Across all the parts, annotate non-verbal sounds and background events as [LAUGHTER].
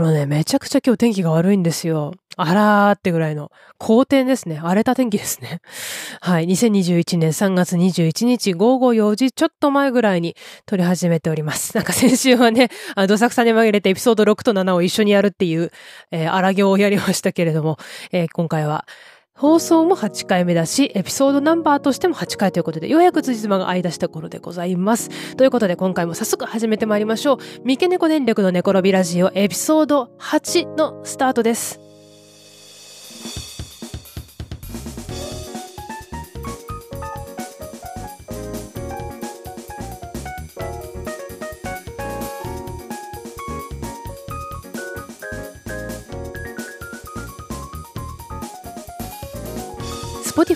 あのね、めちゃくちゃ今日天気が悪いんですよ。あらーってぐらいの。好天ですね。荒れた天気ですね。[LAUGHS] はい。2021年3月21日午後4時ちょっと前ぐらいに撮り始めております。[LAUGHS] なんか先週はね、あどさくさに紛れてエピソード6と7を一緒にやるっていう、えー、荒行をやりましたけれども、えー、今回は、放送も8回目だし、エピソードナンバーとしても8回ということで、ようやく辻褄が合い出した頃でございます。ということで、今回も早速始めてまいりましょう。三毛猫電力の寝転びラジオエピソード8のスタートです。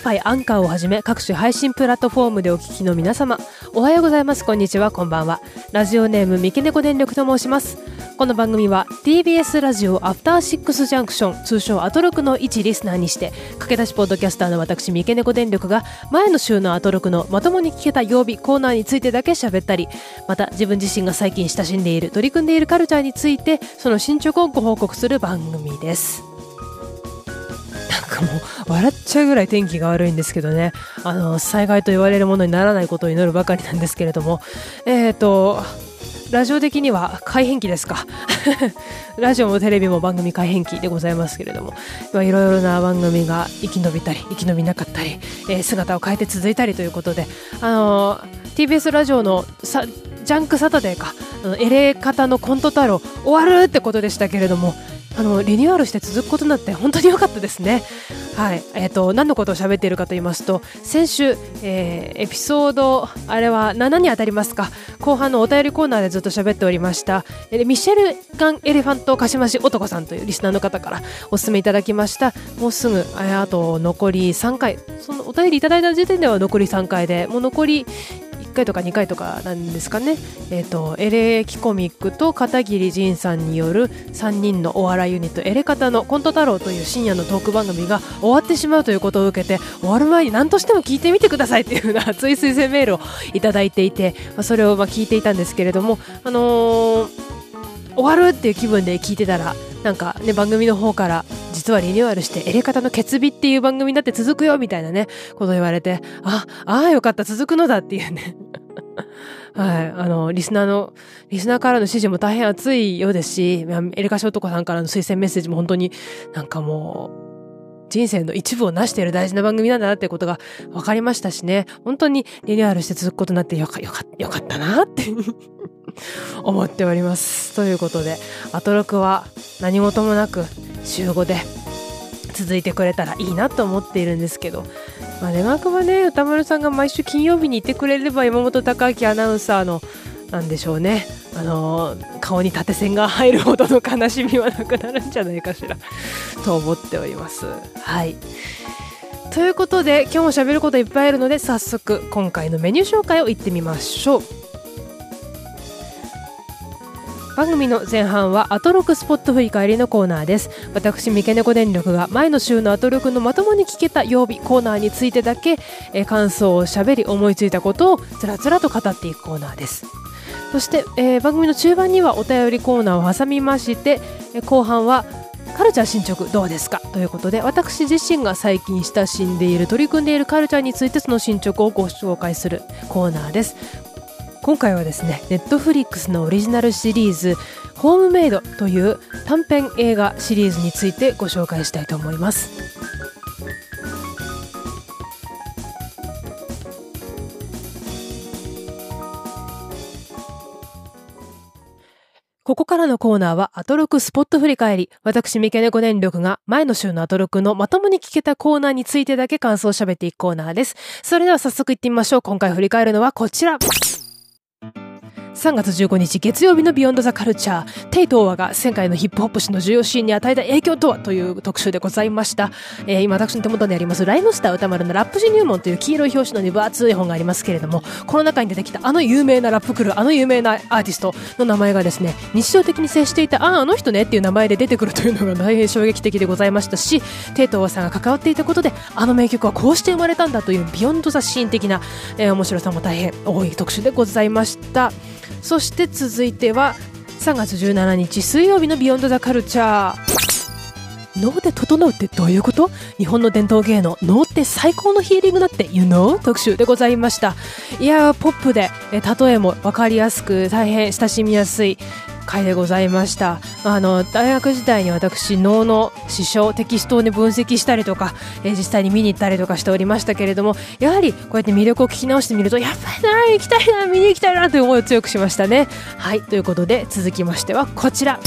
Spotify アンカーをはじめ各種配信プラットフォームでお聞きの皆様、おはようございます。こんにちは。こんばんは。ラジオネーム三毛猫電力と申します。この番組は TBS ラジオアフターシックスジャンクション通称アトロクの一リスナーにして駆け出しポッドキャスターの私三毛猫電力が前の週のアトロクのまともに聞けた曜日コーナーについてだけ喋ったりまた自分自身が最近親しんでいる取り組んでいるカルチャーについてその進捗をご報告する番組です。なんかもう笑っちゃうぐらい天気が悪いんですけどね。あの災害と言われるものにならないことを祈るばかりなんですけれども。えっ、ー、とラジオ的には改変期ですか。[LAUGHS] ラジオもテレビも番組改変期でございますけれどもいろいろな番組が生き延びたり生き延びなかったり、えー、姿を変えて続いたりということであの TBS ラジオのさジャンクサタデーかエレ方のコント太郎終わるってことでしたけれどもあのリニューアルして続くことになって本当に良かったですね。はい、えっ、ー、と何のことを喋っているかと言いますと先週、えー、エピソードあれは7に当たりますか。後半のお便りコーナーでずっと喋っておりました、えー、ミシェルガンエレファントカシマシ男さんというリスナーの方からお勧めいただきました。もうすぐあと残り3回。そのお便りいただいた時点では残り3回でもう残り回とか2回とかなんですかね、えーと、エレキコミックと片桐仁さんによる3人のお笑いユニットエレカタのコント太郎という深夜のトーク番組が終わってしまうということを受けて終わる前に何としても聞いてみてくださいっていうような熱い推薦メールをいただいていて、まあ、それをま聞いていたんですけれども、あのー、終わるっていう気分で聞いてたらなんかね番組の方から実はリニューアルしてエレカタの決日っていう番組だって続くよみたいなねこと言われてあああよかった続くのだっていうね [LAUGHS] はい。あの、リスナーの、リスナーからの指示も大変熱いようですし、エレカシ男さんからの推薦メッセージも本当になんかもう、人生の一部を成している大事な番組なんだなってことが分かりましたしね。本当にリニューアルして続くことになってよか、よか、よかったなって [LAUGHS] 思っております。ということで、アトロクは何事もなく週5で続いてくれたらいいなと思っているんですけど、まあ、願くはね歌丸さんが毎週金曜日にいてくれれば山本隆明アナウンサーのなんでしょうねあの顔に縦線が入るほどの悲しみはなくなるんじゃないかしら [LAUGHS] と思っております。はいということで今日もしゃべることいっぱいあるので早速今回のメニュー紹介をいってみましょう。番組の前半はアトロクスポット振り返りのコーナーです。私三毛猫電力が前の週のアトロクのまともに聞けた曜日コーナーについてだけ、えー、感想をしゃべり思いついたことをつらつらと語っていくコーナーです。そして、えー、番組の中盤にはお便りコーナーを挟みまして、えー、後半はカルチャー進捗どうですか？ということで私自身が最近親しんでいる取り組んでいるカルチャーについてその進捗をご紹介するコーナーです。今回はですねネットフリックスのオリジナルシリーズ「ホームメイド」という短編映画シリーズについてご紹介したいと思います。ここからのコーナーは、アトロクスポット振り返り。私、三毛猫電力が前の週のアトロクのまともに聞けたコーナーについてだけ感想を喋っていくコーナーです。それでは早速行ってみましょう。今回振り返るのはこちら。3月15日月曜日のビヨンドザカルチャー、テイ・トウワが世界のヒップホップ史の重要シーンに与えた影響とはという特集でございました。えー、今私の手元にありますライムスター宇多丸のラップ史入門という黄色い表紙の分厚い本がありますけれども、この中に出てきたあの有名なラップクルー、あの有名なアーティストの名前がですね、日常的に接していた、ああ、あの人ねっていう名前で出てくるというのが大変衝撃的でございましたし、テイ・トウワさんが関わっていたことで、あの名曲はこうして生まれたんだという beyond the scene 的な、えー、面白さも大変多い特集でございました。そして続いては3月17日水曜日のビヨンドザカルチャー能で整うってどういうこと？日本の伝統芸能能って最高のヒーリングだって You know? 特集でございました。いやポップでえ例えも分かりやすく大変親しみやすい回でございました。あの大学時代に私能の詞章テキストを、ね、分析したりとか、え、実際に見に行ったりとかしておりましたけれどもやはりこうやって魅力を聞き直してみるとやっぱりな行きたいな見に行きたいなという思いを強くしましたね。はいということで続きましてはこちら。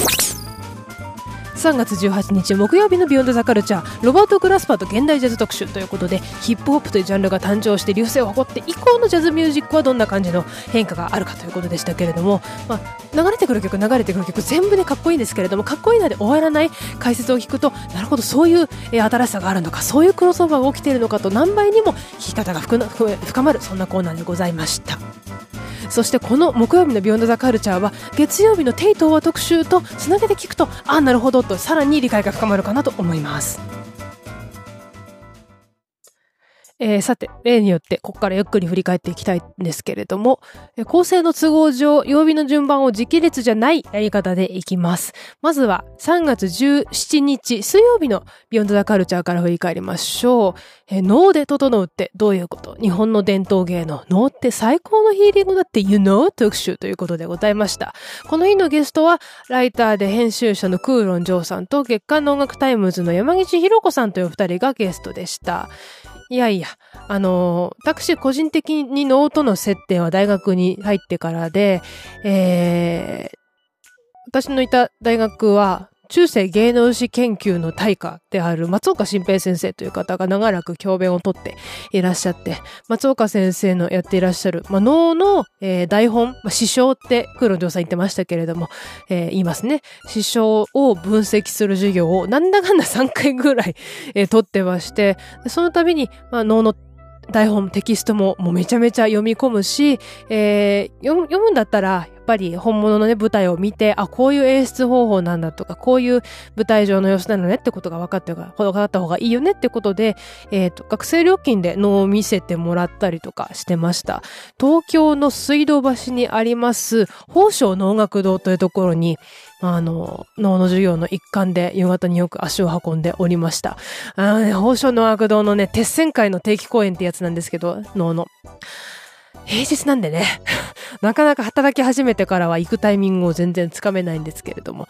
3月18日木曜日のビヨンドザカルチャーロバート・グラスパーと現代ジャズ特集ということでヒップホップというジャンルが誕生して隆盛を誇って以降のジャズミュージックはどんな感じの変化があるかということでしたけれども、まあ、流れてくる曲流れてくる曲全部でかっこいいんですけれどもかっこいいので終わらない解説を聞くとなるほどそういう、えー、新しさがあるのかそういうクロスオーバーが起きているのかと何倍にも聞き方が深まるそんなコーナーでございました。そしてこの木曜日のビヨンドザカルチャーは月曜日のテイトーは特集とつなげて聞くとああなるほどとさらに理解が深まるかなと思います。えー、さて、例によって、ここからゆっくり振り返っていきたいんですけれども、えー、構成の都合上、曜日の順番を時系列じゃないやり方でいきます。まずは、3月17日、水曜日のビヨンドザカルチャーから振り返りましょう。えー、能で整うってどういうこと？日本の伝統芸能、能って最高のヒーリングだって You know? 特集ということでございました。この日のゲストは、ライターで編集者のクーロン・ジョーさんと月刊の音楽タイムズの山岸博子さんという二人がゲストでした。いやいや、あの、私個人的に能との接点は大学に入ってからで、えー、私のいた大学は中世芸能史研究の大家である松岡新平先生という方が長らく教鞭をとっていらっしゃって、松岡先生のやっていらっしゃる、まあ、脳の、えー、台本、まあ、師匠って黒城さん言ってましたけれども、えー、言いますね。師匠を分析する授業をなんだかんだ3回ぐらい、[LAUGHS] えー、取ってまして、その度に、まあ、脳の台本、テキストももうめちゃめちゃ読み込むし、えー、読むんだったら、ぱり本物のね、舞台を見て、あ、こういう演出方法なんだとか、こういう舞台上の様子なのねってことが分かって分かった方がいいよねってことで、え、ー、と、学生料金で能を見せてもらったりとかしてました。東京の水道橋にあります、宝生能楽堂というところに、あの、能の授業の一環で夕方によく足を運んでおりました。あのね、宝生能楽堂のね、鉄線会の定期公演ってやつなんですけど、能の。平日なんでね、[LAUGHS] なかなか働き始めてからは行くタイミングを全然つかめないんですけれども。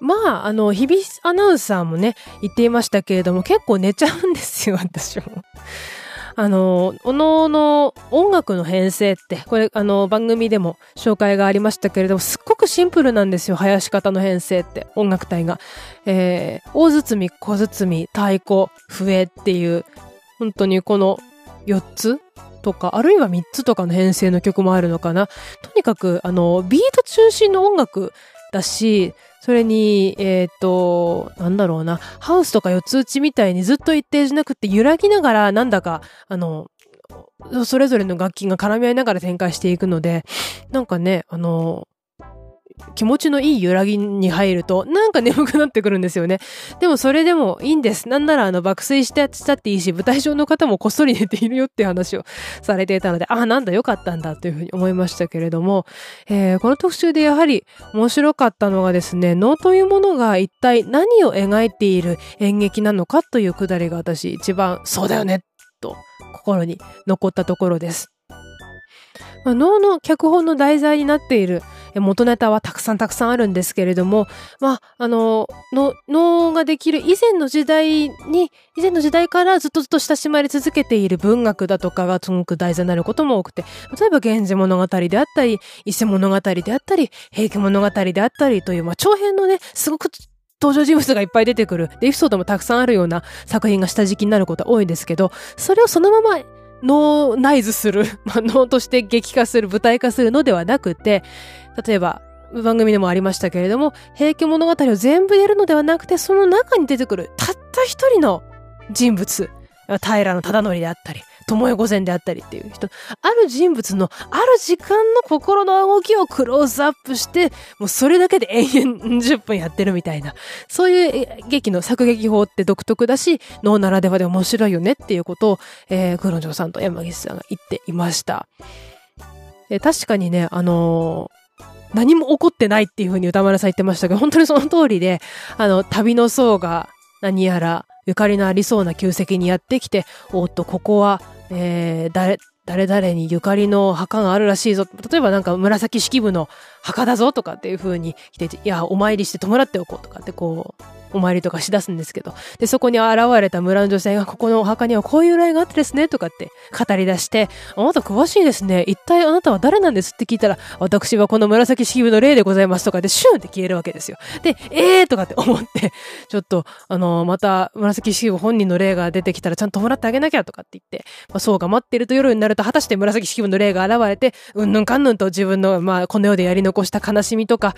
まあ、あの、日々アナウンサーもね、言っていましたけれども、結構寝ちゃうんですよ、[LAUGHS] 私も。あの、おのおの音楽の編成って、これ、あの、番組でも紹介がありましたけれども、すっごくシンプルなんですよ、林方の編成って、音楽隊が。えー、大包、小包、太鼓、笛っていう、本当にこの4つとか、あるいは3つとかの編成の曲もあるのかな。とにかく、あの、ビート中心の音楽だし、それに、えっ、ー、と、なんだろうな、ハウスとか四つ打ちみたいにずっと一定じゃなくて揺らぎながら、なんだか、あの、それぞれの楽器が絡み合いながら展開していくので、なんかね、あの、気持ちのいい揺らぎに入ると、なんか眠くなってくるんですよね。でもそれでもいいんです。なんならあの爆睡してしたっていいし、舞台上の方もこっそり寝ているよって話をされていたので、ああ、なんだよかったんだというふうに思いましたけれども、えー、この特集でやはり面白かったのがですね、能というものが一体何を描いている演劇なのかというくだりが私一番そうだよねと心に残ったところです。まあ、能の脚本の題材になっている元ネタはたくさんたくさんあるんですけれども、まあ、あの、能ができる以前の時代に、以前の時代からずっとずっと親しまれ続けている文学だとかがすごく題材になることも多くて、例えば源氏物語であったり、伊勢物語であったり、平家物語であったりという、まあ、長編のね、すごく登場人物がいっぱい出てくる、エピソードもたくさんあるような作品が下敷きになることは多いんですけど、それをそのままノーナイズする、[LAUGHS] まあ、ノーとして劇化する、舞台化するのではなくて、例えば、番組でもありましたけれども、平家物語を全部やるのではなくて、その中に出てくる、たった一人の人物、平忠則であったり、巴御前であったりっていう人、ある人物のある時間の心の動きをクローズアップして、もうそれだけで延々10分やってるみたいな、そういう劇の作劇法って独特だし、脳ならではで面白いよねっていうことを、えー、黒城さんと山岸さんが言っていました。確かにね、あの何も起こってないっていうふうに歌丸さん言ってましたけど、本当にその通りで、あの、旅の僧が何やらゆかりのありそうな旧跡にやってきて、おっと、ここは、えー、誰、誰々にゆかりの墓があるらしいぞ。例えばなんか紫式部の墓だぞとかっていう風に来て、いや、お参りして弔っておこうとかってこう、お参りとかしだすんですけど、で、そこに現れた村の女性が、ここのお墓にはこういう由来があってですね、とかって語り出して、あなた詳しいですね。一体あなたは誰なんです？って聞いたら、私はこの紫式部の霊でございますとかで、シュンって消えるわけですよ。で、えーとかって思って、ちょっと、あの、また紫式部本人の霊が出てきたらちゃんと弔ってあげなきゃとかって言って、まあ、そうが待ってると夜になると、果たして紫式部の霊が現れて、うんぬんかんぬんと自分の、まあ、この世でやり残した悲しみとか、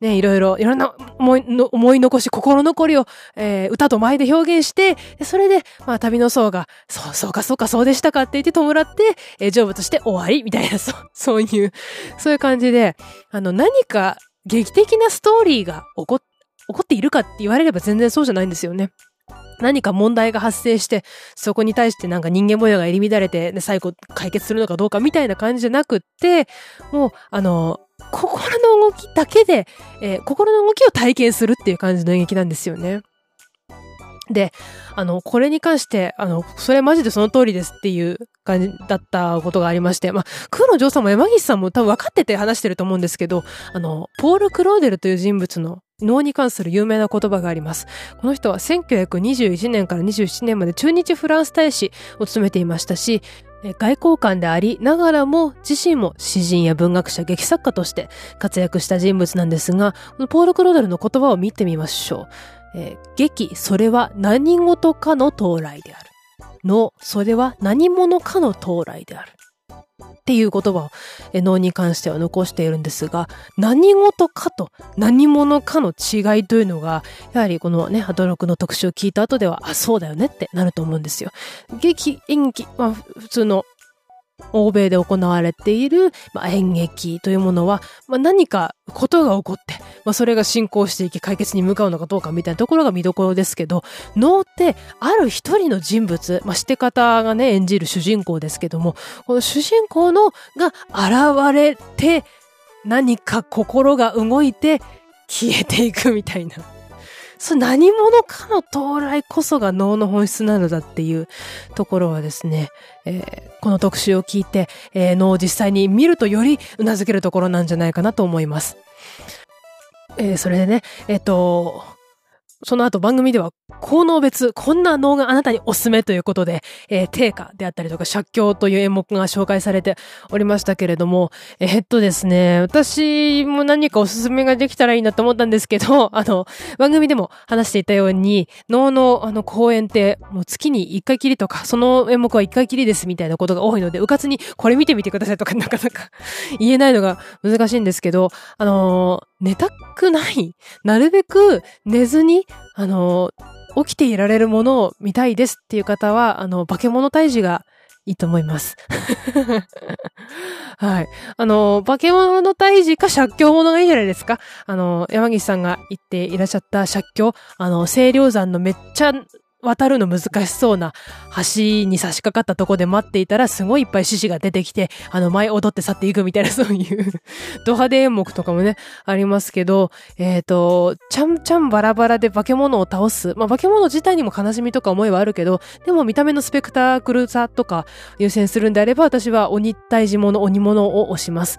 ね、いろいろ、いろんな思いの思い残し、心残りを、えー、歌と舞で表現して、それで、まあ、旅の僧が、そう、そうか、そうか、そうでしたかって言って弔って、えー、成仏して終わりみたいな、[LAUGHS] そう、そういう、そういう感じで、あの、何か劇的なストーリーが起こ、起こっているかって言われれば全然そうじゃないんですよね。何か問題が発生して、そこに対してなんか人間模様が入り乱れて、ね、最後解決するのかどうかみたいな感じじゃなくって、もう、あの、心の動きだけで、えー、心の動きを体験するっていう感じの演劇なんですよね。で、あの、これに関して、あの、それマジでその通りですっていう感じだったことがありまして、まあ、空の嬢さんも山岸さんも多分分かってて話してると思うんですけど、あの、ポール・クローデルという人物の脳に関する有名な言葉があります。この人は1921年から27年まで中日フランス大使を務めていましたし、外交官でありながらも自身も詩人や文学者、劇作家として活躍した人物なんですが、ポール・クローデルの言葉を見てみましょう。えー、劇、それは何事かの到来である。の、それは何者かの到来である。っていう言葉を脳に関しては残しているんですが、何事かと何者かの違いというのが、やはりこのね、ハドロクの特集を聞いた後では、あ、そうだよねってなると思うんですよ。劇、演技、まあ普通の欧米で行われている、まあ、演劇というものは、まあ、何かことが起こって、まあ、それが進行していき解決に向かうのかどうかみたいなところが見どころですけど、能ってある一人の人物、まあ、して方がね、演じる主人公ですけども、この主人公のが現れて、何か心が動いて消えていくみたいな。その何者かの到来こそが脳の本質なのだっていうところはですね、えー、この特集を聞いて、えー、脳を実際に見るとより頷けるところなんじゃないかなと思います。えー、それでね、えっ、と、その後番組では効能別、こんな能があなたにおすすめということで、えー、定価であったりとか、写経という演目が紹介されておりましたけれども、えー、っとですね、私も何かおすすめができたらいいなと思ったんですけど、[LAUGHS] あの、番組でも話していたように、能のあの公演って、もう月に一回きりとか、その演目は一回きりですみたいなことが多いので、うかつにこれ見てみてくださいとかなかなか [LAUGHS] 言えないのが難しいんですけど、あのー、寝たくない。なるべく寝ずに、あのー、起きていられるものを見たいですっていう方は、あの、化け物退治がいいと思います。[LAUGHS] はい。あの、化け物退治か借境物がいいじゃないですか。あの、山岸さんが言っていらっしゃった借境、あの、清涼山のめっちゃ渡るの難しそうな橋に差し掛かったとこで待っていたらすごいいっぱい獅子が出てきて、あの前踊って去っていくみたいなそういう [LAUGHS] ド派手演目とかもね、ありますけど、えっ、ー、と、ちゃんちゃんバラバラで化け物を倒す。まあ化け物自体にも悲しみとか思いはあるけど、でも見た目のスペクタークルさとか優先するんであれば私は鬼退治物、鬼物を押します。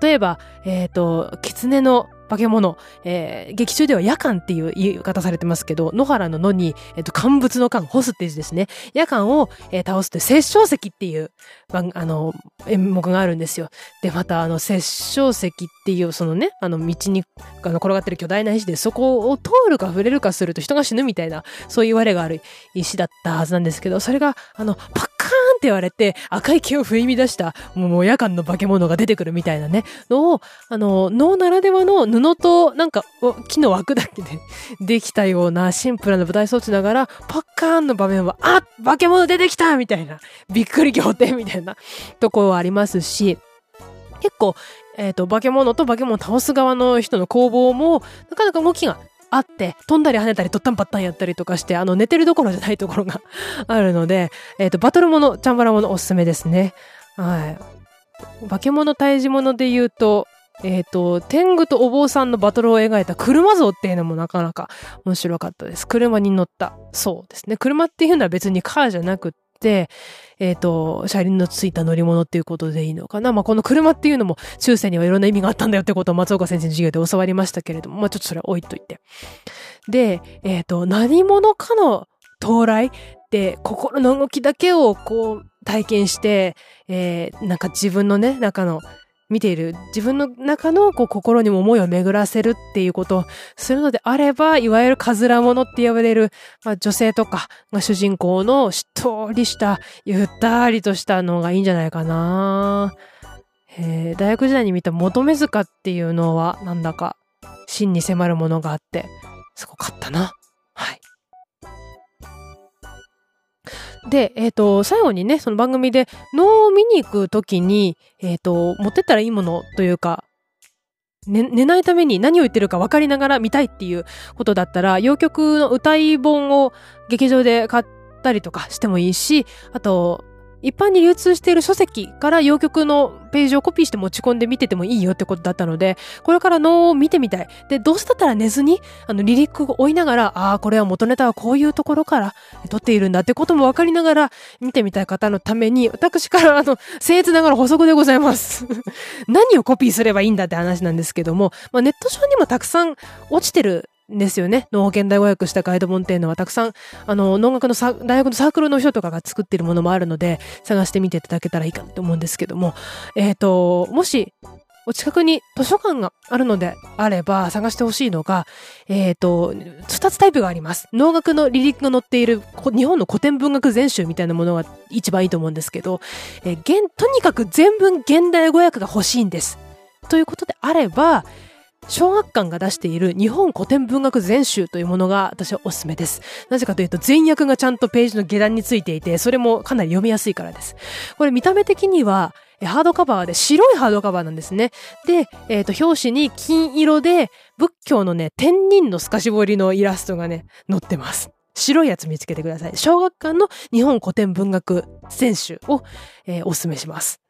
例えば、えっ、ー、と、狐の化け物、えー、劇中では夜間っていう言い方されてますけど、野原の野に、えっ、ー、と、乾物の間、干すって字ですね。夜間を、えー、倒すという殺生石っていう、あの、演目があるんですよ。で、また、あの、殺生石っていう、そのね、あの、道に、あの、転がってる巨大な石で、そこを通るか触れるかすると人が死ぬみたいな、そういう言われがある石だったはずなんですけど、それが、あの、パッカーンって言われて、赤い毛を振り乱した、もう夜間の化け物が出てくるみたいなね、のを、あの、脳ならではの布となんか木の枠だけで [LAUGHS] できたようなシンプルな舞台装置ながら、パッカーンの場面は、あ化け物出てきたみたいな、びっくり仰天みたいなところはありますし、結構、えっ、ー、と、化け物と化け物を倒す側の人の攻防も、なかなか動きがあって、飛んだり跳ねたり、とったんぱったんやったりとかして、あの、寝てるどころじゃないところが [LAUGHS] あるので、えっ、ー、と、バトルもの、チャンバラものおすすめですね。はい。化け物退治物で言うと、えっ、ー、と、天狗とお坊さんのバトルを描いた車像っていうのもなかなか面白かったです。車に乗った。そうですね。車っていうのは別にカーじゃなくって、えっ、ー、と、車輪のついた乗り物っていうことでいいのかな。まあ、この車っていうのも中世にはいろんな意味があったんだよってことを松岡先生の授業で教わりましたけれども、まあ、ちょっとそれは置いといて。で、えっ、ー、と、何者かの到来って心の動きだけをこう体験して、えー、なんか自分のね、中の見ている自分の中のこう心にも思いを巡らせるっていうことをするのであれば、いわゆるカズラ者って呼ばれる、まあ、女性とかが主人公のしっとりした、ゆったりとしたのがいいんじゃないかな。えー、大学時代に見た求め塚っていうのはなんだか真に迫るものがあって、すごかったな。はい。で、えっ、ー、と、最後にね、その番組で能を見に行くときに、えっ、ー、と、持ってったらいいものというか、ね、寝ないために何を言ってるか分かりながら見たいっていうことだったら、洋曲の歌い本を劇場で買ったりとかしてもいいし、あと、一般に流通している書籍から洋曲のページをコピーして持ち込んで見ててもいいよってことだったので、これから能を見てみたい。で、どうせだったら寝ずに、あの、リリックを追いながら、ああ、これは元ネタはこういうところから撮っているんだってことも分かりながら見てみたい方のために、私からあの、僭越ながら補足でございます。[LAUGHS] 何をコピーすればいいんだって話なんですけども、まあ、ネット上にもたくさん落ちてるですよね。脳保健大語訳したガイド本っていうのはたくさん、あの、農学の大学のサークルの人とかが作ってるものもあるので、探してみていただけたらいいかと思うんですけども、えっ、ー、と、もし、お近くに図書館があるのであれば探してほしいのが、えっ、ー、と、二つタイプがあります。農学のリリックが載っている日本の古典文学全集みたいなものが一番いいと思うんですけど、えー、とにかく全文現代語訳が欲しいんです。ということであれば、小学館が出している日本古典文学全集というものが私はおすすめです。なぜかというと前訳がちゃんとページの下段についていて、それもかなり読みやすいからです。これ見た目的には、ハードカバーで白いハードカバーなんですね。で、えっ、ー、と、表紙に金色で仏教のね、天人の透かし彫りのイラストがね、載ってます。白いやつ見つけてください。小学館の日本古典文学全集を、えー、お勧めします。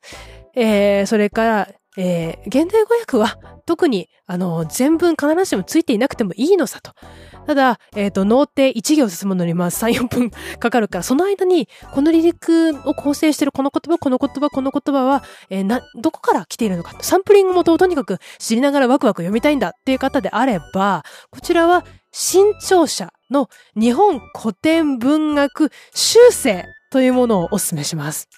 えー、それから、えー、現代語訳は特に、あの、全文必ずしもついていなくてもいいのさと。ただ、えっ、ー、と、脳って1行進むのにまあ3、4分かかるから、その間に、この離陸を構成しているこの言葉、この言葉、この言葉は、えー、な、どこから来ているのか。サンプリング元をとにかく知りながらワクワク読みたいんだっていう方であれば、こちらは、新潮社の日本古典文学修正というものをお勧めします。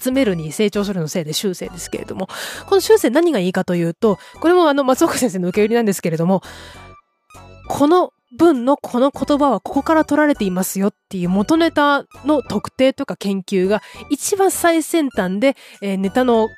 集めるに成長するのせいで修正ですけれども、この修正何がいいかというと、これもあの松岡先生の受け売りなんですけれども、この文のこの言葉はここから取られていますよっていう元ネタの特定とか研究が一番最先端で、えー、ネタの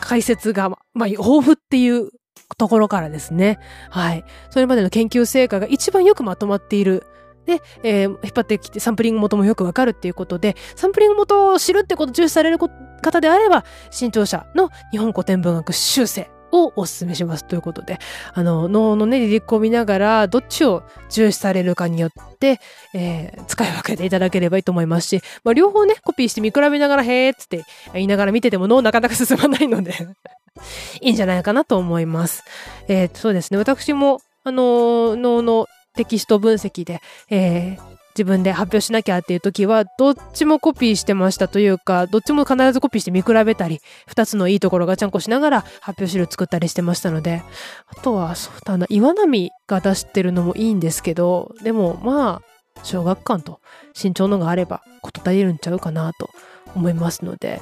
解説が、まあ、豊富っていうところからですね。はい。それまでの研究成果が一番よくまとまっているで、えー、引っ張ってきてサンプリング元もよくわかるっていうことで、サンプリング元を知るってことを重視される方であれば、新潮社の日本古典文学修正をお勧めしますということで、あの、脳のね、離陸を見ながら、どっちを重視されるかによって、えー、使い分けていただければいいと思いますし、まあ、両方ね、コピーして見比べながら、へーっつって言いながら見てても脳なかなか進まないので [LAUGHS] いいんじゃないかなと思います。えー、そうですね、私も、あの、脳のテキスト分析で、えー、自分で発表しなきゃっていう時は、どっちもコピーしてましたというか、どっちも必ずコピーして見比べたり、二つのいいところがちゃんこしながら発表資料作ったりしてましたので、あとは、そうだな、岩波が出してるのもいいんですけど、でもまあ、小学館と身長のがあれば、こと足りるんちゃうかなと思いますので、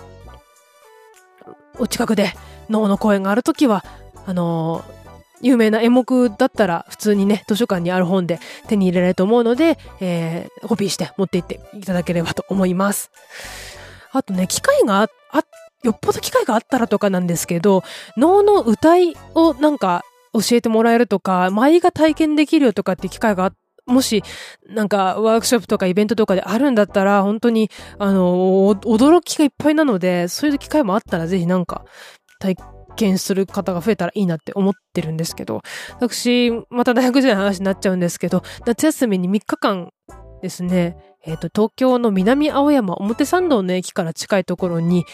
お近くで脳の公演があるときは、あのー有名な演目だったら普通にね、図書館にある本で手に入れられると思うので、えー、コピーして持って行っていただければと思います。あとね、機会があ、あ、よっぽど機会があったらとかなんですけど、能の歌いをなんか教えてもらえるとか、舞が体験できるよとかっていう機会があっもし、なんか、ワークショップとかイベントとかであるんだったら、本当に、あの、驚きがいっぱいなので、そういう機会もあったら、ぜひなんか、体見する方が増えたらいいなって思ってるんですけど、私、また大学時代の話になっちゃうんですけど、夏休みに3日間ですね、えっ、と、東京の南青山表参道の駅から近いところに、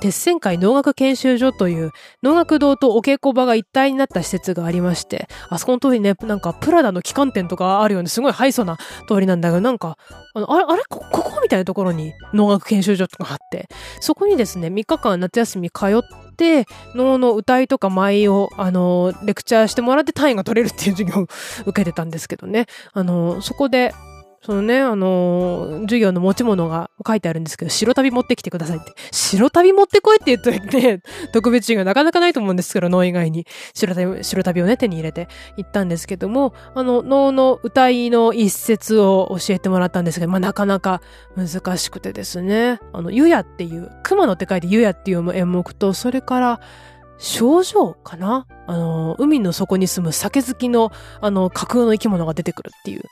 鉄線会能楽研修所という能楽堂とお稽古場が一体になった施設がありまして、あそこの通りね、なんかプラダの旗艦店とかあるようなすごいハイソな通りなんだけど、なんか、あのあれ、あれ？こここみたいなところに能楽研修所とかあって、そこにですね、3日間夏休み通って、能の歌いとか舞を、あの、レクチャーしてもらって単位が取れるっていう授業を受けてたんですけどね。あの、そこで、そのね、あのー、授業の持ち物が書いてあるんですけど、白旅持ってきてくださいって。白旅持ってこいって言っといて、[LAUGHS] 特別授業なかなかないと思うんですけど、脳以外に。白旅、白旅をね、手に入れて行ったんですけども、あの、脳の歌いの一節を教えてもらったんですけど、まあ、なかなか難しくてですね。あの、ゆやっていう、熊野って書いてゆやっていう演目と、それから、症状かな？あの、海の底に住む酒好きの、あの、架空の生き物が出てくるっていう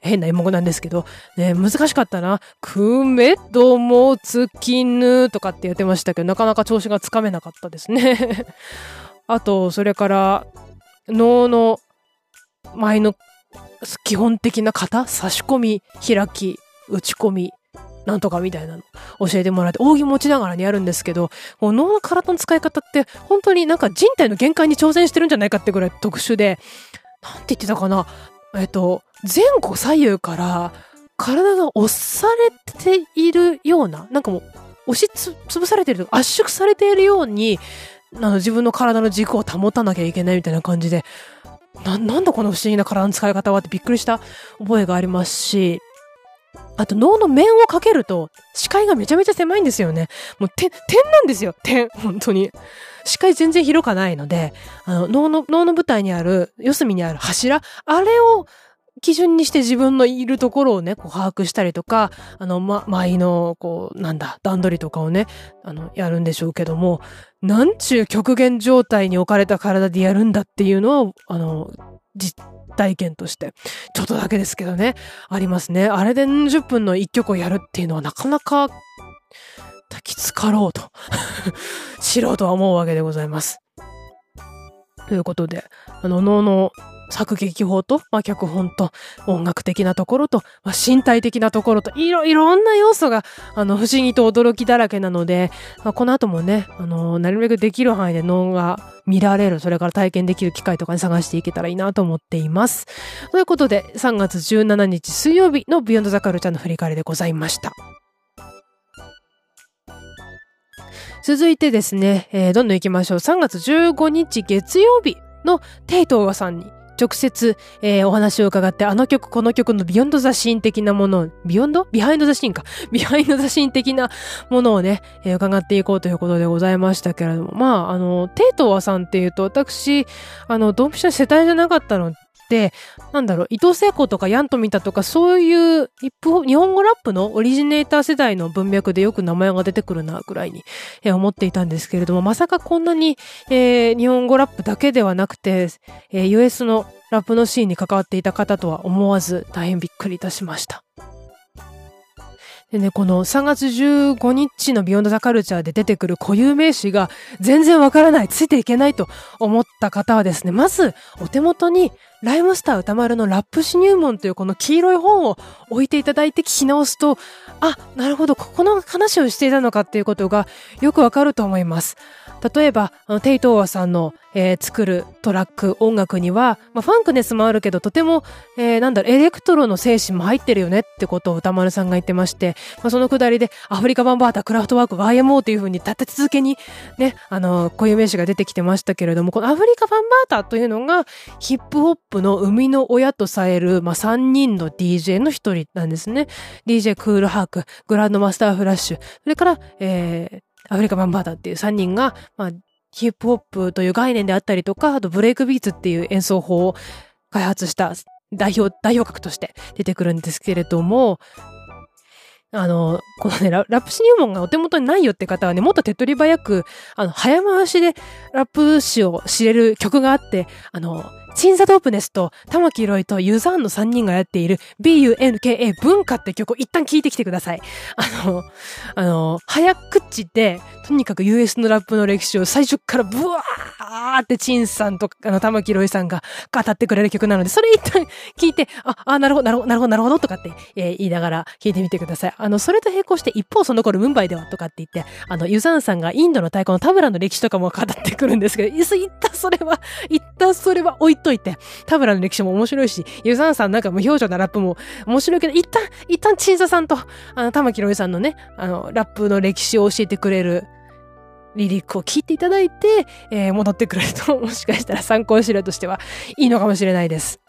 変な演目なんですけど、ね、難しかったな。くめどもつきぬとかってやってましたけど、なかなか調子がつかめなかったですね。[LAUGHS] あと、それから、脳の前の基本的な型？差し込み、開き、打ち込み、なんとかみたいなの教えてもらって、扇持ちながらにやるんですけど、もう脳の体の使い方って本当になんか人体の限界に挑戦してるんじゃないかってぐらい特殊で、なんて言ってたかなえっと、前後左右から体が押されているような、なんかもう押しつ潰されてる圧縮されているように、あの自分の体の軸を保たなきゃいけないみたいな感じで、な、なんだこの不思議な体の使い方はってびっくりした覚えがありますし、あと脳の面をかけると視界がめちゃめちゃ狭いんですよね。もう点、点なんですよ。点。[LAUGHS] 本当に。視界全然広かないので、あの脳の、脳の舞台にある、四隅にある柱、あれを基準にして自分のいるところをね、こう把握したりとか、あの、ま、舞の、こう、なんだ、段取りとかをね、あの、やるんでしょうけども、なんちゅう極限状態に置かれた体でやるんだっていうのは、あの、実体験として、ちょっとだけですけどね、ありますね。あれで10分の一曲をやるっていうのはなかなか、きつかろうと、[LAUGHS] 素人は思うわけでございます。ということで、あの、脳の作劇法と、まあ、脚本と、音楽的なところと、まあ、身体的なところと、いろ、いろんな要素が、あの、不思議と驚きだらけなので、まあ、この後もね、あの、なるべくできる範囲で脳が見られる、それから体験できる機会とかに探していけたらいいなと思っています。ということで、3月17日水曜日のビヨンドザカルチャーの振り返りでございました。続いてですね、えー、どんどん行きましょう。3月15日月曜日のテイ・トウワさんに直接、えー、お話を伺って、あの曲、この曲の beyond the scene 的なもの、 beyond behind the scene か。 behind the scene 的なものをね、えー、伺っていこうということでございましたけれども、まあ、あの、テイ・トウワさんっていうと、私、あの、ドンピシャ世代じゃなかったの、なんだろう、いとうせいこうとかヤン富田とかそういう日本語ラップのオリジネーター世代の文脈でよく名前が出てくるな、ぐらいに、えー、思っていたんですけれども、まさかこんなに、えー、日本語ラップだけではなくて、えー、US のラップのシーンに関わっていた方とは思わず大変びっくりいたしました。でね、この3月15日のビヨンドザカルチャーで出てくる固有名詞が全然わからない、ついていけないと思った方はですね、まずお手元にライムスター歌丸のラップ史入門というこの黄色い本を置いていただいて聞き直すと、あ、なるほど、ここの話をしていたのかっていうことがよくわかると思います。例えば、テイトーワさんの、えー、作るトラック、音楽には、まあ、ファンクネスもあるけど、とても、えー、なんだろう、エレクトロの精神も入ってるよねってことを歌丸さんが言ってまして、まあ、そのくだりで、アフリカバンバータ、クラフトワーク、YMO というふうに立て続けに、ね、あの、固有名詞が出てきてましたけれども、このアフリカバンバータというのが、ヒップホッププの生みの親とされる、まあ、3人の DJ の一人なんですね。DJ クールハーク、グランドマスターフラッシュ、それから、えー、アフリカバンバーダっていう3人が、まあ、ヒップホップという概念であったりとか、あとブレイクビーツっていう演奏法を開発した代表、代表格として出てくるんですけれども、あの、このねラ、ラップ詞入門がお手元にないよって方はね、もっと手っ取り早く、あの、早回しでラップ詞を知れる曲があって、あの、チンザドープネスと玉木ロイとユザーンの3人がやっている BUNKA 文化って曲を一旦聴いてきてください。あの、あの、早口で、とにかく US のラップの歴史を最初からブワーってチンさんとあの玉木ロイさんが語ってくれる曲なので、それ一旦聞いて、あ、あ、なるほど、なるほど、なるほど、なるほどとかって、えー、言いながら聞いてみてください。あの、それと並行して一方その頃ムンバイではとかって言って、あの、ユザンさんがインドの太鼓のタブラの歴史とかも語ってくるんですけど、一旦それは、一旦それは置いとといて、タブラの歴史も面白いし、ユザンさんなんか無表情なラップも面白いけど、一旦、一旦チンザさんと、あの、玉木ロイさんのね、あの、ラップの歴史を教えてくれる、リリックを聞いていただいて、えー、戻ってくれると、もしかしたら参考資料としてはいいのかもしれないです。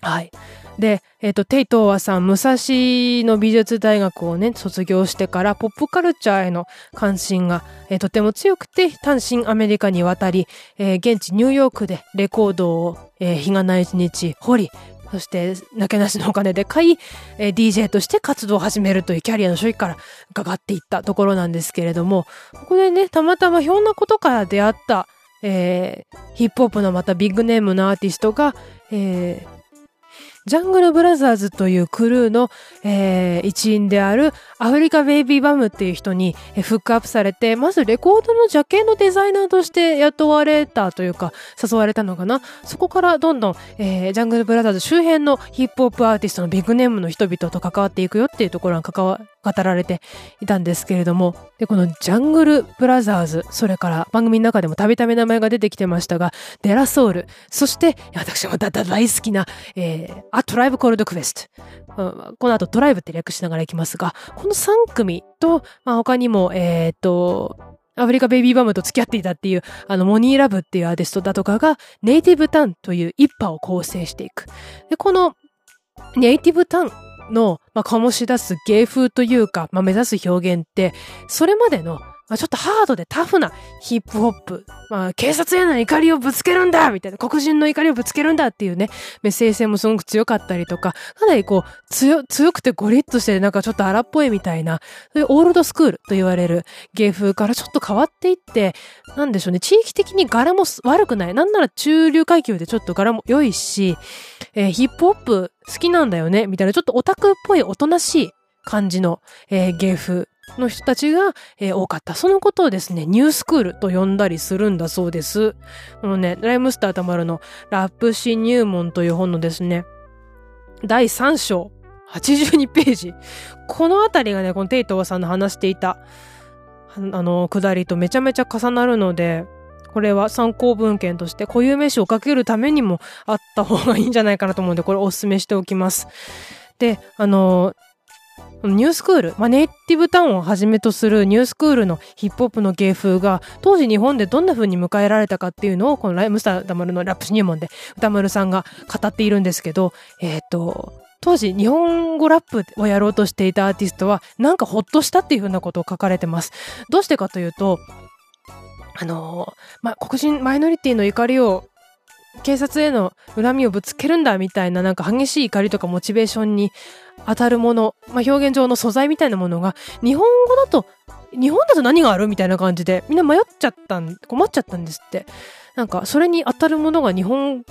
はい。で、えっ、ー、と、テイトーワさん、武蔵野美術大学をね、卒業してから、ポップカルチャーへの関心が、えー、とても強くて、単身アメリカに渡り、えー、現地ニューヨークでレコードを、えー、日がない一日掘り、そして、なけなしのお金で買い、えー、DJ として活動を始めるというキャリアの初期から伺っていったところなんですけれども、ここでね、たまたまひょんなことから出会った、えー、ヒップホップのまたビッグネームのアーティストが、えー、ジャングルブラザーズというクルーの、えー、一員であるアフリカベイビーバムっていう人に、フックアップされて、まずレコードのジャケのデザイナーとして雇われたというか、誘われたのかな。そこからどんどん、えー、ジャングルブラザーズ周辺のヒップホップアーティストのビッグネームの人々と関わっていくよっていうところが関わ、語られていたんですけれども、で、このジャングルブラザーズ、それから番組の中でもたびたび名前が出てきてましたが、デラソウル、そして、私もだだ大好きな、えー、A Tribe Called Quest。この後トライブって略しながらいきますが、この3組と、まあ、他にも、えー、っと、アフリカベイビーバムと付き合っていたっていう、あの、モニーラブっていうアーティストだとかが、ネイティブタンという一派を構成していく。で、この、ネイティブタンの、まあ、醸し出す芸風というか、まあ、目指す表現って、それまでのまあ、ちょっとハードでタフなヒップホップ、まあ、警察への怒りをぶつけるんだみたいな、黒人の怒りをぶつけるんだっていうね、メッセージ性もすごく強かったりとか、かなりこう、強、強くてゴリッとしてなんかちょっと荒っぽいみたいな、そういうオールドスクールと言われる芸風からちょっと変わっていって、なんでしょうね、地域的に柄も悪くない。なんなら中流階級でちょっと柄も良いし、えー、ヒップホップ好きなんだよねみたいな、ちょっとオタクっぽいおとなしい感じの、えー、芸風の人たちが、えー、多かった。そのことをですね、ニュースクールと呼んだりするんだそうです。このね、ライムスターたまるのラップ史入門という本のですね、第3章、82ページ。このあたりがね、このテイトーさんの話していた、あの、くだりとめちゃめちゃ重なるので、これは参考文献として固有名詞をかけるためにもあった方がいいんじゃないかなと思うんで、これお勧めしておきます。で、あの、ニュースクール、まあ、ネイティブタウンをはじめとするニュースクールのヒップホップの芸風が当時日本でどんな風に迎えられたかっていうのをこのライムスターダマルのラップシ入門で歌丸さんが語っているんですけど、えっ、ー、と、当時日本語ラップをやろうとしていたアーティストはなんかほっとしたっていう風なことを書かれてます。どうしてかというと、あのまあ、黒人マイノリティの怒りを警察への恨みをぶつけるんだみたいななんか激しい怒りとかモチベーションに当たるもの、まあ、表現上の素材みたいなものが日本語だと日本だと何があるみたいな感じでみんな迷っちゃったん困っちゃったんですって。なんかそれに当たるものが日本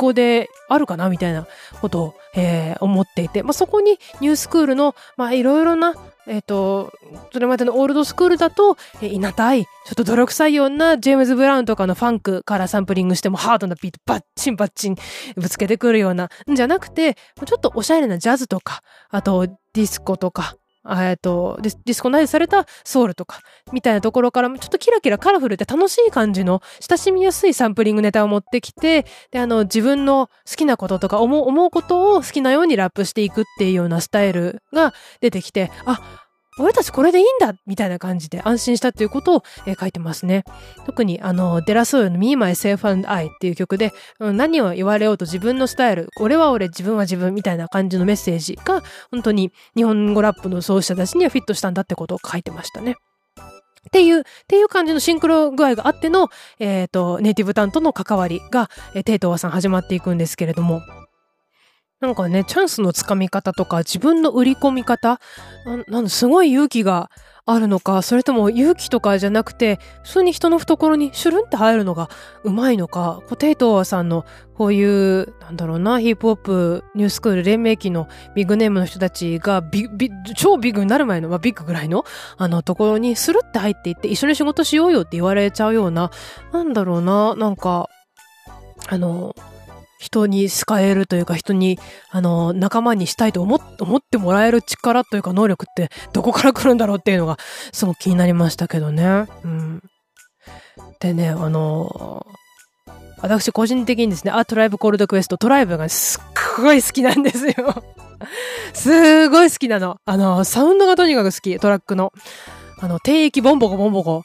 語であるかなみたいなことを、えー、思っていて、まあ、そこにニュースクールの、まあ、いろいろなえっ、ー、と、それまでのオールドスクールだと、えー、いなたい、ちょっと泥臭いようなジェームズ・ブラウンとかのファンクからサンプリングしてもハードなビートバッチンバッチンぶつけてくるような、んじゃなくて、ちょっとおしゃれなジャズとか、あとディスコとか、えっとディスコナイズされたソウルとか、みたいなところから、ちょっとキラキラカラフルで楽しい感じの、親しみやすいサンプリングネタを持ってきて、で、あの、自分の好きなこととか思う、思うことを好きなようにラップしていくっていうようなスタイルが出てきて、あ、俺たちこれでいいんだみたいな感じで安心したということを、えー、書いてますね。特にあの、デラソールの Me, Myself and I っていう曲で、うん、何を言われようと自分のスタイル、俺は俺、自分は自分みたいな感じのメッセージが、本当に日本語ラップの奏者たちにはフィットしたんだってことを書いてましたね。っていう、っていう感じのシンクロ具合があっての、えっ、ー、と、ネイティブタンとの関わりが、えー、テイトワさん始まっていくんですけれども、なんかね、チャンスのつかみ方とか、自分の売り込み方、なんすごい勇気があるのか、それとも勇気とかじゃなくて、普通に人の懐にシュルンって入るのがうまいのか、コテイトーさんのこういう、なんだろうな、ヒップホップ、ニュースクール、黎明期のビッグネームの人たちがビビ超ビッグになる前の、まあ、ビッグぐらいの、あの、ところにスルって入っていって、一緒に仕事しようよって言われちゃうような、なんだろうな、なんか、あの、人に好かれるというか、人に、あの、仲間にしたいと思ってもらえる力というか能力ってどこから来るんだろうっていうのがすごく気になりましたけどね。うん。でね、あの、私個人的にですね、あ、トライブ・コールド・クエスト、トライブがすっごい好きなんですよ。[LAUGHS] すごい好きなの。あの、サウンドがとにかく好き、トラックの。あの、低域ボンボコボンボコ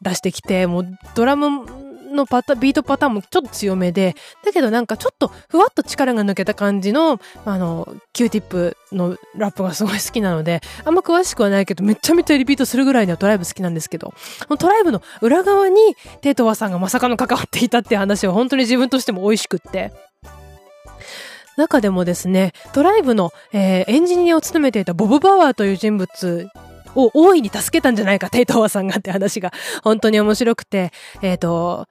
出してきて、もうドラムのパタビートパターンもちょっと強めで、だけどなんかちょっとふわっと力が抜けた感じの、あの、 Qティップのラップがすごい好きなので、あんま詳しくはないけど、めちゃめちゃリピートするぐらいにはトライブ好きなんですけど、トライブの裏側にテイトワさんがまさかの関わっていたっていう話は本当に自分としても美味しくって、中でもですね、トライブの、えー、エンジニアを務めていたボブ・バワーという人物を大いに助けたんじゃないか、テイトワさんがって話が。[LAUGHS] 本当に面白くて、えっ、ー、と、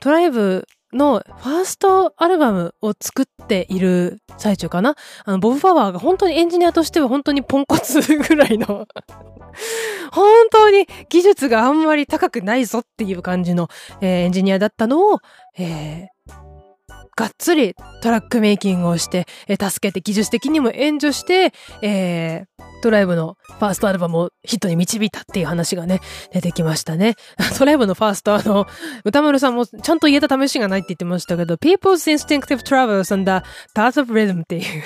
トライブのファーストアルバムを作っている最中かな。あの、ボブ・パワーが本当にエンジニアとしては本当にポンコツぐらいの。[LAUGHS] 本当に技術があんまり高くないぞっていう感じの、えー、エンジニアだったのを、えー、がっつりトラックメイキングをして、えー、助けて技術的にも援助して、えー、ドライブのファーストアルバムをヒットに導いたっていう話がね、出てきましたね。[LAUGHS] ドライブのファーストあの、歌丸さんもちゃんと言えた試しがないって言ってましたけど、People's Instinctive Travels and the Path of Rhythm っていう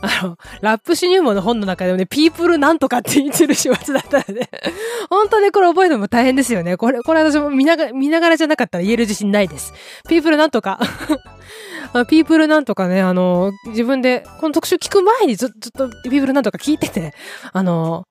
あの、ラップシ入門の本の中でもね、ピープルなんとかって言ってる始末だったので [LAUGHS] 本当ねこれ覚えるのも大変ですよね。これ、これ私も見ながら、見ながらじゃなかったら言える自信ないです。ピープルなんとか [LAUGHS] ピープルなんとかね、あの、自分で、この特集聞く前にずっとピープルなんとか聞いてて、あの、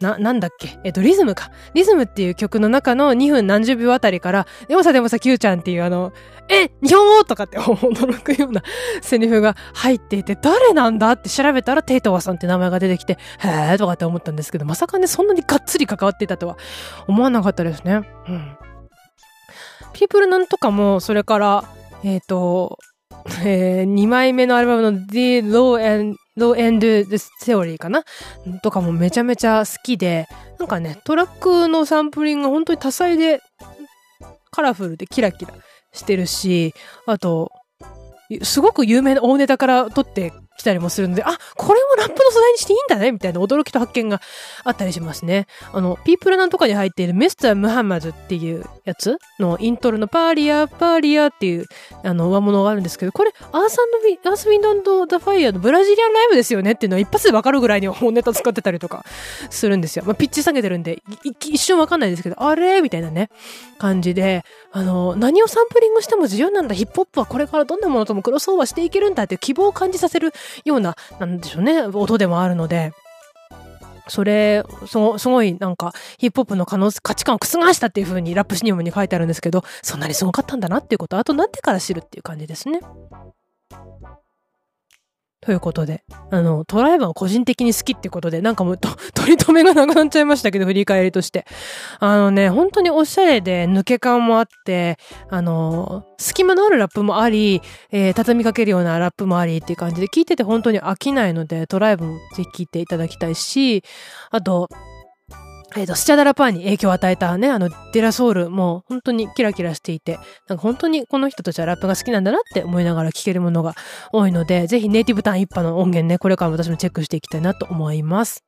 な、なんだっけ？えっと、リズムか。リズムっていう曲の中の2分何十秒あたりから、でもさでもさ、キューちゃんっていうあの、え日本語？とかって驚くような [LAUGHS] セリフが入っていて、誰なんだ？って調べたらテイトワさんって名前が出てきて、へーとかって思ったんですけど、まさかね、そんなにがっつり関わっていたとは思わなかったですね。うん。ピープルなんとかも、それから、えっ、ー、と、[LAUGHS] えー、2枚目のアルバムの The Low and End, Low End Theory かな？とかもめちゃめちゃ好きで、なんかね、トラックのサンプリングが本当に多彩で、カラフルでキラキラしてるし、あと、すごく有名な大ネタから撮って来たりもするので、あ、これもラップの素材にしていいんだねみたいな驚きと発見があったりしますね。あの、ピープルなんとかに入っているミスター・ムハンマドっていうやつのイントロのパーリア、パーリアっていうあの上物があるんですけど、これ、アースアース・ウィンド・アンド・ファイアーのブラジリアンライブですよねっていうのは一発でわかるぐらいに本ネタ使ってたりとかするんですよ。まあ、ピッチ下げてるんで、一瞬わかんないですけど、あれ？みたいなね、感じで、あの、何をサンプリングしても自由なんだ、ヒップホップはこれからどんなものともクロスオーバーしていけるんだっていう希望を感じさせるような、なんでしょうね、音でもあるので、それ、そすごいなんかヒップホップの可能価値観を覆したっていう風にラップシニウムに書いてあるんですけど、そんなにすごかったんだなっていうことは後になってから知るっていう感じですね。ということで、あの、トライバーを個人的に好きってことで、なんかもうと、[LAUGHS] 取り留めがなくなっちゃいましたけど、振り返りとして。あのね、本当におしゃれで抜け感もあって、あの、隙間のあるラップもあり、えー、畳みかけるようなラップもありっていう感じで、聞いてて本当に飽きないので、トライブもぜひ聞いていただきたいし、あと、えっ、ー、と、スチャダラパーに影響を与えたね、あの、デラソウルも本当にキラキラしていて、なんか本当にこの人たちはラップが好きなんだなって思いながら聴けるものが多いので、ぜひネイティブターン一派の音源ね、これからも私もチェックしていきたいなと思います。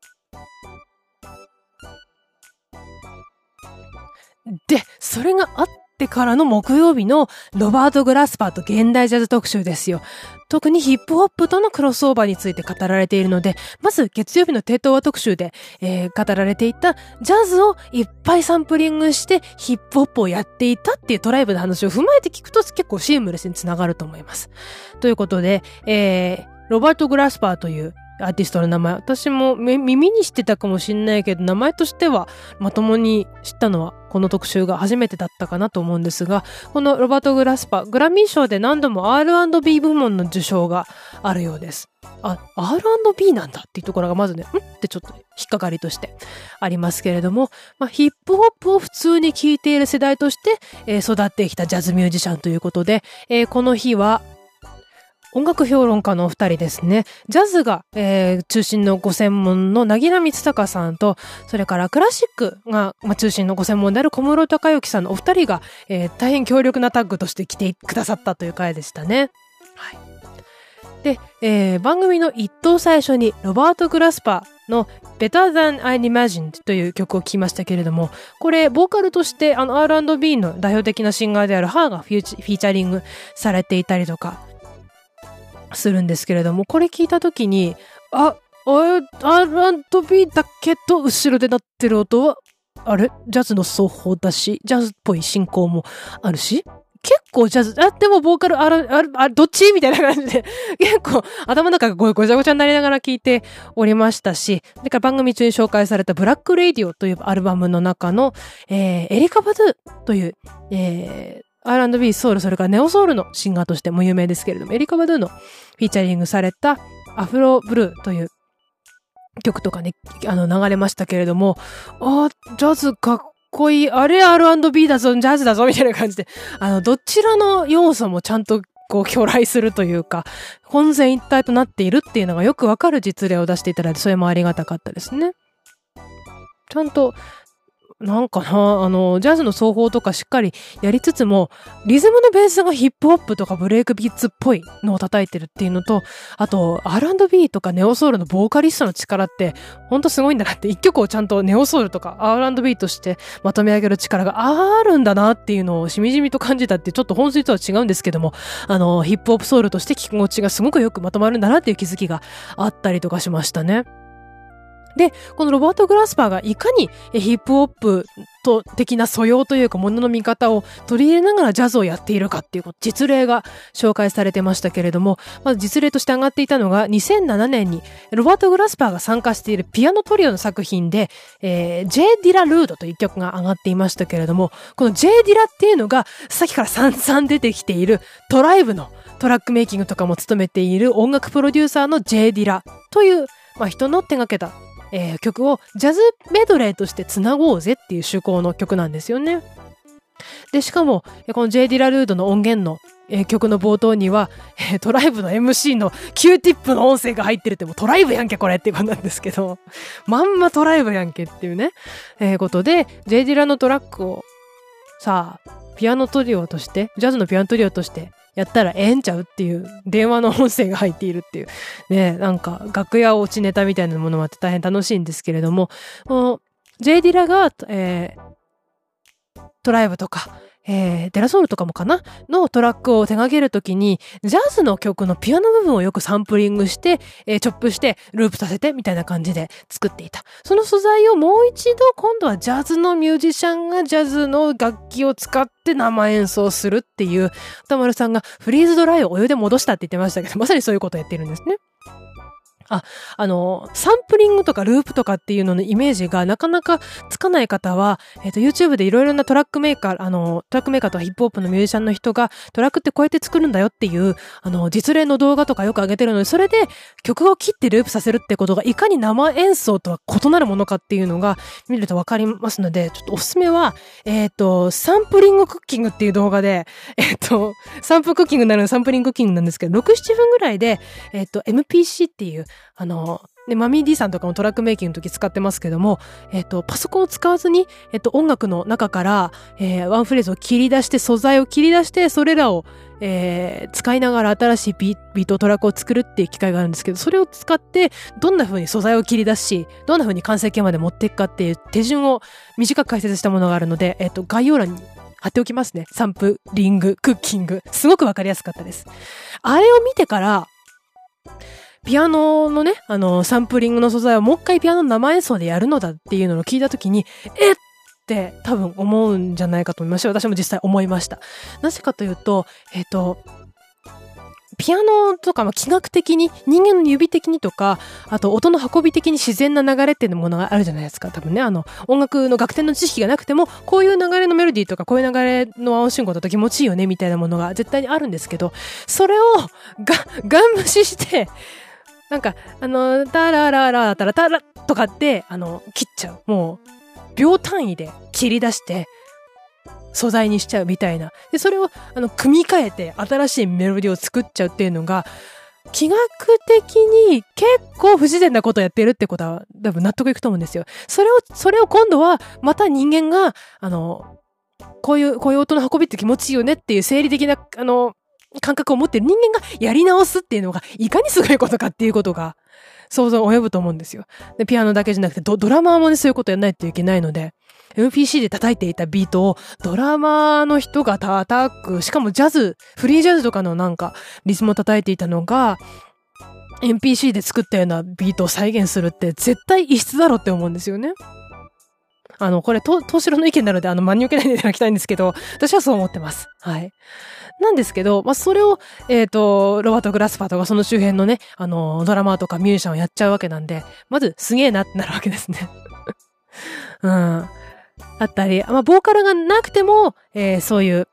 で、それがあってからの木曜日のロバート・グラスパーと現代ジャズ特集ですよ。特にヒップホップとのクロスオーバーについて語られているので、まず月曜日のテトワ特集で、えー、語られていたジャズをいっぱいサンプリングしてヒップホップをやっていたっていうトライブの話を踏まえて聞くと結構シームレスにつながると思います。ということで、えー、ロバート・グラスパーというアーティストの名前。私も耳にしてたかもしんないけど、名前としてはまともに知ったのはこの特集が初めてだったかなと思うんですが、このロバート・グラスパ、グラミー賞で何度も R&B 部門の受賞があるようです。あ、R&B なんだっていうところがまずね、ん？ってちょっと引っかかりとしてありますけれども、まあ、ヒップホップを普通に聴いている世代として、えー、育ってきたジャズミュージシャンということで、えー、この日は音楽評論家のお二人ですね。ジャズが、えー、中心のご専門のなぎらみつたかさんと、それからクラシックが、まあ、中心のご専門である小室孝之さんのお二人が、えー、大変強力なタッグとして来てくださったという回でしたね。はい。で、えー、番組の一等最初にロバート・グラスパーの Better Than I Imagined という曲を聴きましたけれども、これ、ボーカルとしてあの R&B の代表的なシンガーであるハーがフィーチャリングされていたりとか、するんですけれども、これ聞いた時に、あ、R&B だけど、後ろで鳴ってる音は、あれ？ジャズの奏法だし、ジャズっぽい進行もあるし、結構ジャズ、あ、でもボーカル、ある、ある、どっち？みたいな感じで、[LAUGHS] 結構頭の中がごちゃごちゃになりながら聞いておりましたし、それから番組中に紹介されたブラックレイディオというアルバムの中の、えー、エリカ・バドゥという、えー、R&B、ソウル、それからネオソウルのシンガーとしても有名ですけれども、エリカ・バドゥのフィーチャリングされたアフロブルーという曲とかね、あの、流れましたけれども、あジャズかっこいい、あれ R&B だぞ、ジャズだぞ、みたいな感じで、あの、どちらの要素もちゃんとこう、巨来するというか、混然一体となっているっていうのがよくわかる実例を出していただいて、それもありがたかったですね。ちゃんとなんかな、あの、ジャズの奏法とかしっかりやりつつも、リズムのベースがヒップホップとかブレイクビーツっぽいのを叩いてるっていうのと、あと、R&B とかネオソウルのボーカリストの力って、ほんとすごいんだなって、一曲をちゃんとネオソウルとか R&B としてまとめ上げる力があるんだなっていうのをしみじみと感じたって、ちょっと本質とは違うんですけども、あの、ヒップホップソウルとして聞き心地がすごくよくまとまるんだなっていう気づきがあったりとかしましたね。で、このロバート・グラスパーがいかにヒップホップと的な素養というかものの見方を取り入れながらジャズをやっているかっていう実例が紹介されてましたけれども、まず実例として上がっていたのが2007年にロバート・グラスパーが参加しているピアノトリオの作品で、えー、ジェイ・ディラルードという曲が上がっていましたけれども、このジェイ・ディラっていうのがさっきから散々出てきているトライブのトラックメイキングとかも務めている音楽プロデューサーのジェイ・ディラという、まあ、人の手がけたえー、曲をジャズメドレーとしてつなごうぜっていう趣向の曲なんですよね。で、しかも、この J. ディラルードの音源の、えー、曲の冒頭には、えー、トライブの MC の Q ティップの音声が入ってるってもうトライブやんけこれっていうことなんですけど、まんまトライブやんけっていうね、えー、ことで、J. ディラのトラックをさあ、ピアノトリオとして、ジャズのピアノトリオとしてやったらええんちゃうっていう電話の音声が入っているっていう。ねなんか楽屋落ちネタみたいなものもあって大変楽しいんですけれども J ディラが、えー、トライブとかえー、デラソウルとかもかな？のトラックを手掛けるときに、ジャズの曲のピアノ部分をよくサンプリングして、えー、チョップして、ループさせて、みたいな感じで作っていた。その素材をもう一度、今度はジャズのミュージシャンがジャズの楽器を使って生演奏するっていう、歌丸さんがフリーズドライをお湯で戻したって言ってましたけど、まさにそういうことをやってるんですね。あ、あの、サンプリングとかループとかっていうののイメージがなかなかつかない方は、えっ、ー、と、YouTube でいろいろなトラックメーカー、あの、トラックメーカーとかヒップホップのミュージシャンの人がトラックってこうやって作るんだよっていう、あの、実例の動画とかよく上げてるので、それで曲を切ってループさせるってことがいかに生演奏とは異なるものかっていうのが見るとわかりますので、ちょっとおすすめは、えっ、ー、と、サンプリングクッキングっていう動画で、えっ、ー、と、サンプクッキングになるサンプリングクッキングなんですけど、6、7分ぐらいで、えっ、と、MPC っていう、あの、で、マミー D さんとかもトラックメイキングの時使ってますけども、えっ、と、パソコンを使わずに、えっ、と、音楽の中から、えー、ワンフレーズを切り出して、素材を切り出して、それらを、えー、使いながら新しいビートトラックを作るっていう機械があるんですけど、それを使って、どんな風に素材を切り出し、どんな風に完成形まで持っていくかっていう手順を短く解説したものがあるので、えっ、と、概要欄に貼っておきますね。サンプリング、クッキング。すごくわかりやすかったです。あれを見てから、ピアノのね、あの、サンプリングの素材をもう一回ピアノの生演奏でやるのだっていうのを聞いたときに、えって多分思うんじゃないかと思いました。私も実際思いました。なぜかというと、えっ、ー、と、ピアノとか、まあ、気学的に、人間の指的にとか、あと音の運び的に自然な流れっていうものがあるじゃないですか。多分ね、あの、音楽の楽天の知識がなくても、こういう流れのメロディーとか、こういう流れの和音進行だと気持ちいいよね、みたいなものが絶対にあるんですけど、それを、が、[LAUGHS] ガン無視して、なんか、あの、タラララタラタラとかって、あの、切っちゃう。もう、秒単位で切り出して、素材にしちゃうみたいな。で、それを、あの、組み替えて新しいメロディーを作っちゃうっていうのが、気学的に結構不自然なことをやってるってことは多分納得いくと思うんですよ。それを、それを今度はまた人間が、あの、こういう、こういう音の運びって気持ちいいよねっていう生理的な、あの、感覚を持ってる人間がやり直すっていうのが、いかにすごいことかっていうことが、想像及ぶと思うんですよ。で、ピアノだけじゃなくてド、ラマーもね、そういうことやらないといけないので、MPC で叩いていたビートをドラマーの人が叩く、しかもジャズ、フリージャズとかのなんかリズムを叩いていたのが、MPC で作ったようなビートを再現するって絶対異質だろって思うんですよね。あの、これ、と、東城の意見なので、あの、真に受けないでいただきたいんですけど、私はそう思ってます。はい。なんですけど、まあ、それを、えっ、ー、と、ロバート・グラスパーとかその周辺のね、あの、ドラマーとかミュージシャンをやっちゃうわけなんで、まず、すげえなってなるわけですね。[LAUGHS] うん。あったり、まあ、ボーカルがなくても、えー、そういう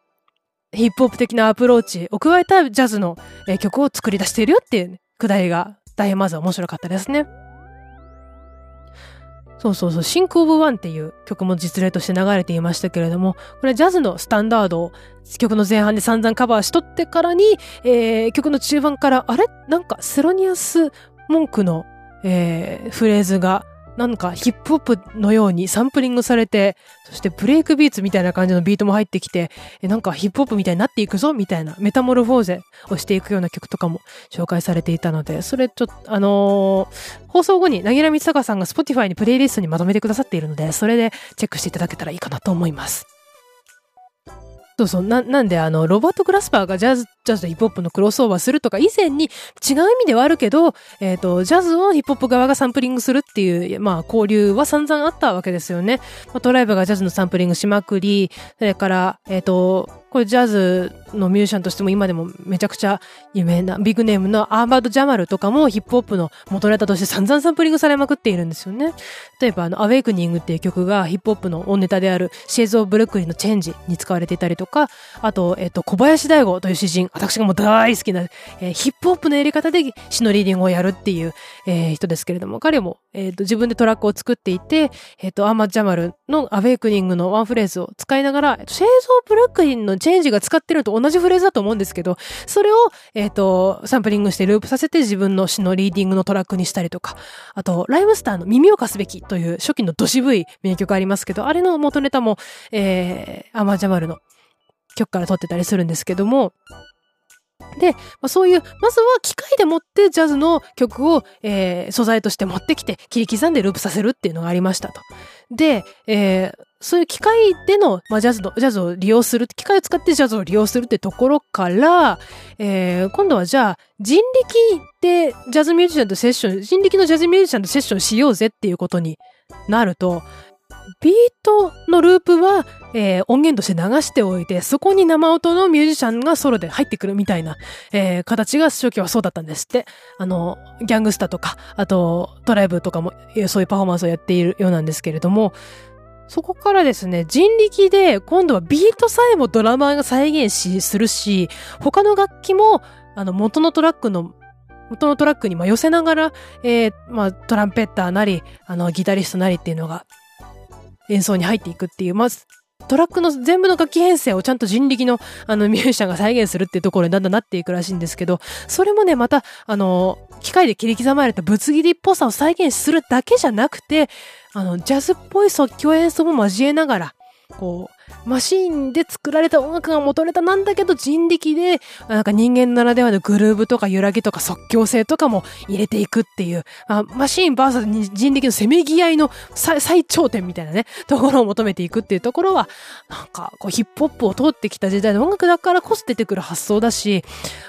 ヒップホップ的なアプローチを加えたジャズの、えー、曲を作り出しているよっていう、ね、くだりが大変まず面白かったですね。そうそうそう、シンク・オブ・ワンっていう曲も実例として流れていましたけれども、これジャズのスタンダードを曲の前半で散々カバーしとってからに、えー、曲の中盤から、あれ？なんかセロニアス・モンクの、えー、フレーズがなんかヒップホップのようにサンプリングされて、そしてブレイクビーツみたいな感じのビートも入ってきて、えなんかヒップホップみたいになっていくぞみたいなメタモルフォーゼをしていくような曲とかも紹介されていたので、それちょっと、あのー、放送後に、なぎらみつたかさんが Spotify にプレイリストにまとめてくださっているので、それでチェックしていただけたらいいかなと思います。そうそう。な、なんで、あの、ロバート・グラスパーがジャズ、ジャズとヒップホップのクロスオーバーするとか以前に違う意味ではあるけど、えっ、ー、と、ジャズをヒップホップ側がサンプリングするっていう、まあ、交流は散々あったわけですよね。まあ、トライブがジャズのサンプリングしまくり、それから、えっ、ー、と、これジャズのミュージシャンとしても今でもめちゃくちゃ有名なビッグネームのアーマッド・ジャマルとかもヒップホップの元ネタとして散々サンプリングされまくっているんですよね。例えばあの、 Awakening っていう曲がヒップホップの音ネタである Shades of Brooklyn のチェンジに使われていたりとか、あと、えっ、と、小林大吾という詩人、私がもう大好きな、えー、ヒップホップのやり方で詩のリーディングをやるっていう、えー、人ですけれども、彼も、えっ、と、自分でトラックを作っていて、えっ、と、アーマ・ジャマルのアウェイクニングのワンフレーズを使いながら、シェイズ・オブ・ブルックリンのチェンジが使ってるのと同じフレーズだと思うんですけど、それを、えっ、ー、と、サンプリングしてループさせて自分の詩のリーディングのトラックにしたりとか、あと、ライムスターの耳を貸すべきという初期のド渋い名曲ありますけど、あれの元ネタも、えー、アマジャマルの曲から撮ってたりするんですけども、で、まあ、そういう、まずは機械で持ってジャズの曲を、えー、素材として持ってきて切り刻んでループさせるっていうのがありましたと。で、えー、そういう機械での、まあ、ジャズの、ジャズを利用する、機械を使ってジャズを利用するってところから、えー、今度はじゃあ、人力でジャズミュージシャンとセッション、人力のジャズミュージシャンとセッションしようぜっていうことになると、ビートのループは、えー、音源として流しておいて、そこに生音のミュージシャンがソロで入ってくるみたいな、えー、形が初期はそうだったんですって。あの、ギャングスターとか、あと、トライブとかも、そういうパフォーマンスをやっているようなんですけれども、そこからですね、人力で今度はビートさえもドラマーが再現し、するし、他の楽器も、あの、元のトラックの元のトラックに寄せながら、えー、まあ、トランペッターなり、あの、ギタリストなりっていうのが演奏に入っていくっていう、まず、トラックの全部の楽器編成をちゃんと人力のあのミュージシャンが再現するっていうところにだんだんなっていくらしいんですけど、それもね、また、あの、機械で切り刻まれたぶつ切りっぽさを再現するだけじゃなくて、あの、ジャズっぽい即興演奏も交えながら、こう、マシーンで作られた音楽が元ネタなんだけど人力で、なんか人間ならではのグルーブとか揺らぎとか即興性とかも入れていくっていう、あマシーンバーサス人力のせめぎ合いの最頂点みたいなね、[LAUGHS] ところを求めていくっていうところは、なんかこうヒップホップを通ってきた時代の音楽だからこそ出てくる発想だし、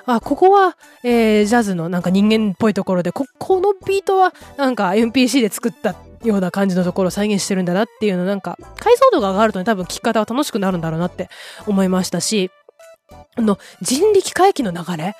あ、ここは、えー、ジャズのなんか人間っぽいところで、こ、このビートはなんか MPC で作ったような感じのところを再現してるんだなっていうのなんか解像度が上がるとね多分聞き方は楽しくなるんだろうなって思いましたしあの人力回帰の流れ？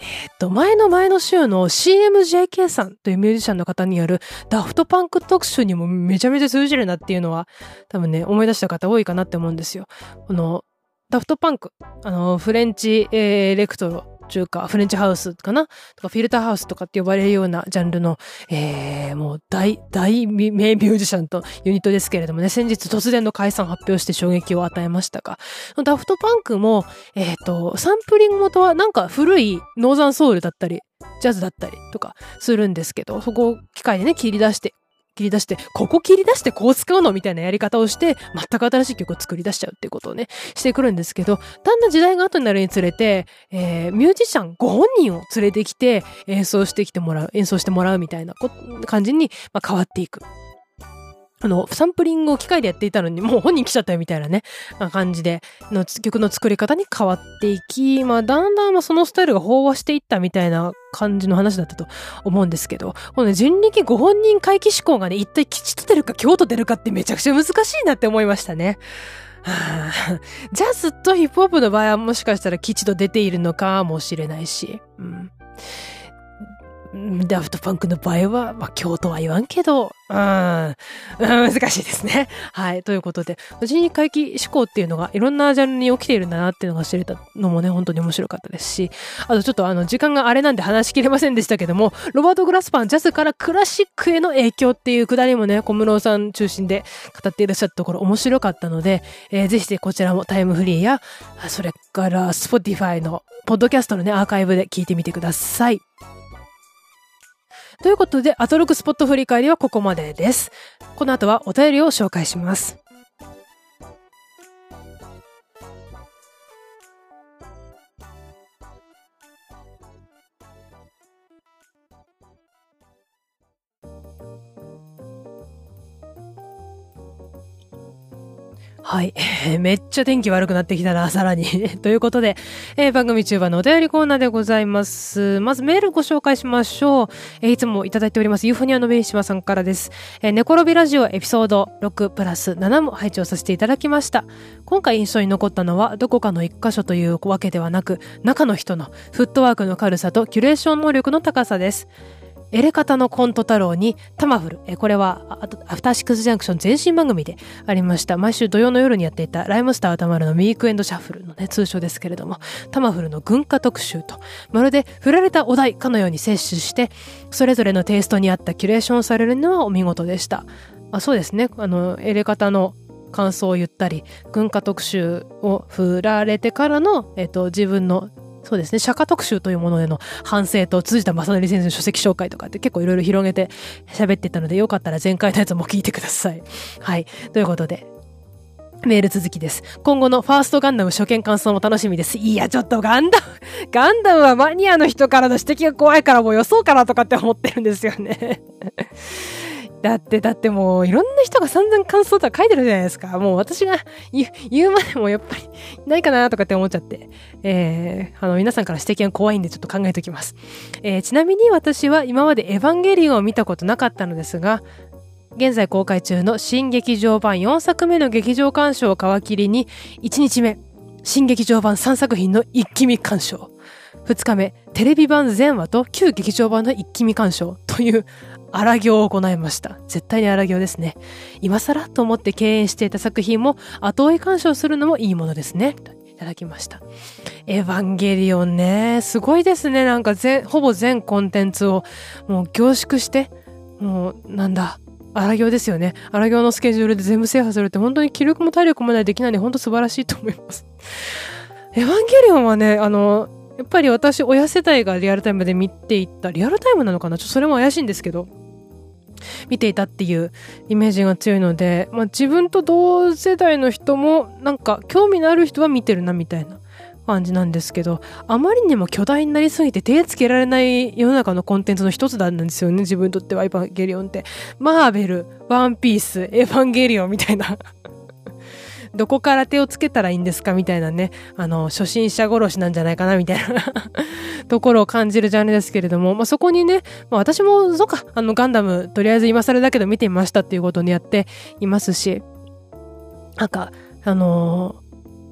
えっと、前の前の週の CMJK さんというミュージシャンの方によるダフトパンク特集にもめちゃめちゃ通じるなっていうのは多分ね、思い出した方多いかなって思うんですよ。このダフトパンク、あの、フレンチ、えー、エレクトロか、フレンチハウスかな？とか、フィルターハウスとかって呼ばれるようなジャンルの、えー、もう大、大有名ミュージシャンとユニットですけれどもね、先日突然の解散発表して衝撃を与えましたが、ダフトパンクも、えっ、ー、と、サンプリング元はなんか古いノーザンソウルだったり、ジャズだったりとかするんですけど、そこを機械でね、切り出して切り出して、ここ切り出してこう使うのみたいなやり方をして、全く新しい曲を作り出しちゃうっていうことをね、してくるんですけど、だんだん時代が後になるにつれて、えー、ミュージシャンご本人を連れてきて、演奏してきてもらう、演奏してもらうみたいな感じに、まあ、変わっていく。あの、サンプリングを機械でやっていたのに、もう本人来ちゃったよみたいなね、感じで、の曲の作り方に変わっていき、まあ、だんだんそのスタイルが飽和していったみたいな感じの話だったと思うんですけど、このね、人力ご本人回帰思考がね、一体吉と出るか京と出るかってめちゃくちゃ難しいなって思いましたね。はあ、ジャズとヒップホップの場合はもしかしたら吉と出ているのかもしれないし、うん。ダフトパンクの場合は、まあ、京都は言わんけど、うん、[LAUGHS] 難しいですね。はい。ということで、人に回帰思考っていうのがいろんなジャンルに起きているんだなっていうのが知れたのもね、本当に面白かったですし、あとちょっとあの、時間があれなんで話しきれませんでしたけども、ロバート・グラスパン、ジャズからクラシックへの影響っていうくだりもね、小室さん中心で語っていらっしゃったところ面白かったので、えー、ぜひこちらもタイムフリーや、それから Spotify のポッドキャストのね、アーカイブで聞いてみてください。ということで、アトロクスポット振り返りはここまでです。この後はお便りを紹介します。はい。[LAUGHS] めっちゃ天気悪くなってきたな、さらに。[LAUGHS] ということで、えー、番組中盤のお便りコーナーでございます。まずメールご紹介しましょう。えー、いつもいただいております、ユーフォニアのベイシマさんからです。えー、ネコロビラジオエピソード6プラス7も配置をさせていただきました。今回印象に残ったのは、どこかの一箇所というわけではなく、中の人のフットワークの軽さとキュレーション能力の高さです。エレカタのコント太郎にタマフル。これは、アフターシックスジャンクション前身番組でありました。毎週土曜の夜にやっていたライムスター歌丸のウィークエンドシャッフルのね、通称ですけれども、タマフルの軍歌特集と、まるで振られたお題かのように摂取して、それぞれのテイストに合ったキュレーションされるのはお見事でした。あそうですね。あの、エレカタの感想を言ったり、軍歌特集を振られてからの、えっと、自分のそうですね、釈迦特集というものでの反省と辻田正則先生の書籍紹介とかって結構いろいろ広げて喋ってたので、よかったら前回のやつも聞いてください。[LAUGHS] はい。ということで、メール続きです。今後のファーストガンダム初見感想も楽しみです。いや、ちょっとガンダム、[LAUGHS] ガンダムはマニアの人からの指摘が怖いからもう予想かなとかって思ってるんですよね。だって、だってもういろんな人が散々感想とか書いてるじゃないですか。もう私が言うまでもやっぱりないかなとかって思っちゃって。えー、あの皆さんから指摘が怖いんでちょっと考えておきます。えー、ちなみに私は今までエヴァンゲリオンを見たことなかったのですが、現在公開中の新劇場版4作目の劇場鑑賞を皮切りに、1日目、新劇場版3作品の一気見鑑賞。2日目、テレビ版全話と旧劇場版の一気見鑑賞という荒行を行いました。絶対に荒行ですね。今更と思って敬遠していた作品も後追い鑑賞するのもいいものですね。いただきました。エヴァンゲリオンね、すごいですね。なんか全、ほぼ全コンテンツをもう凝縮して、もうなんだ、荒行ですよね。荒行のスケジュールで全部制覇するって本当に気力も体力もないできないんで本当素晴らしいと思います。エヴァンゲリオンはね、あの、やっぱり私、親世代がリアルタイムで見ていった、リアルタイムなのかな？ちょっとそれも怪しいんですけど、見ていたっていうイメージが強いので、まあ、自分と同世代の人もなんか興味のある人は見てるなみたいな感じなんですけど、あまりにも巨大になりすぎて手つけられない世の中のコンテンツの一つなんですよね、自分にとってはエヴァンゲリオンって。マーベル、ワンピース、エヴァンゲリオンみたいなどこから手をつけたらいいんですかみたいなね、あの、初心者殺しなんじゃないかなみたいな。[LAUGHS] ところを感じるジャンルですけれども、まあ、そこにね、まあ、私も、そうか、あの、ガンダム、とりあえず今更だけど見てみましたっていうことにやっていますし、なんか、あのー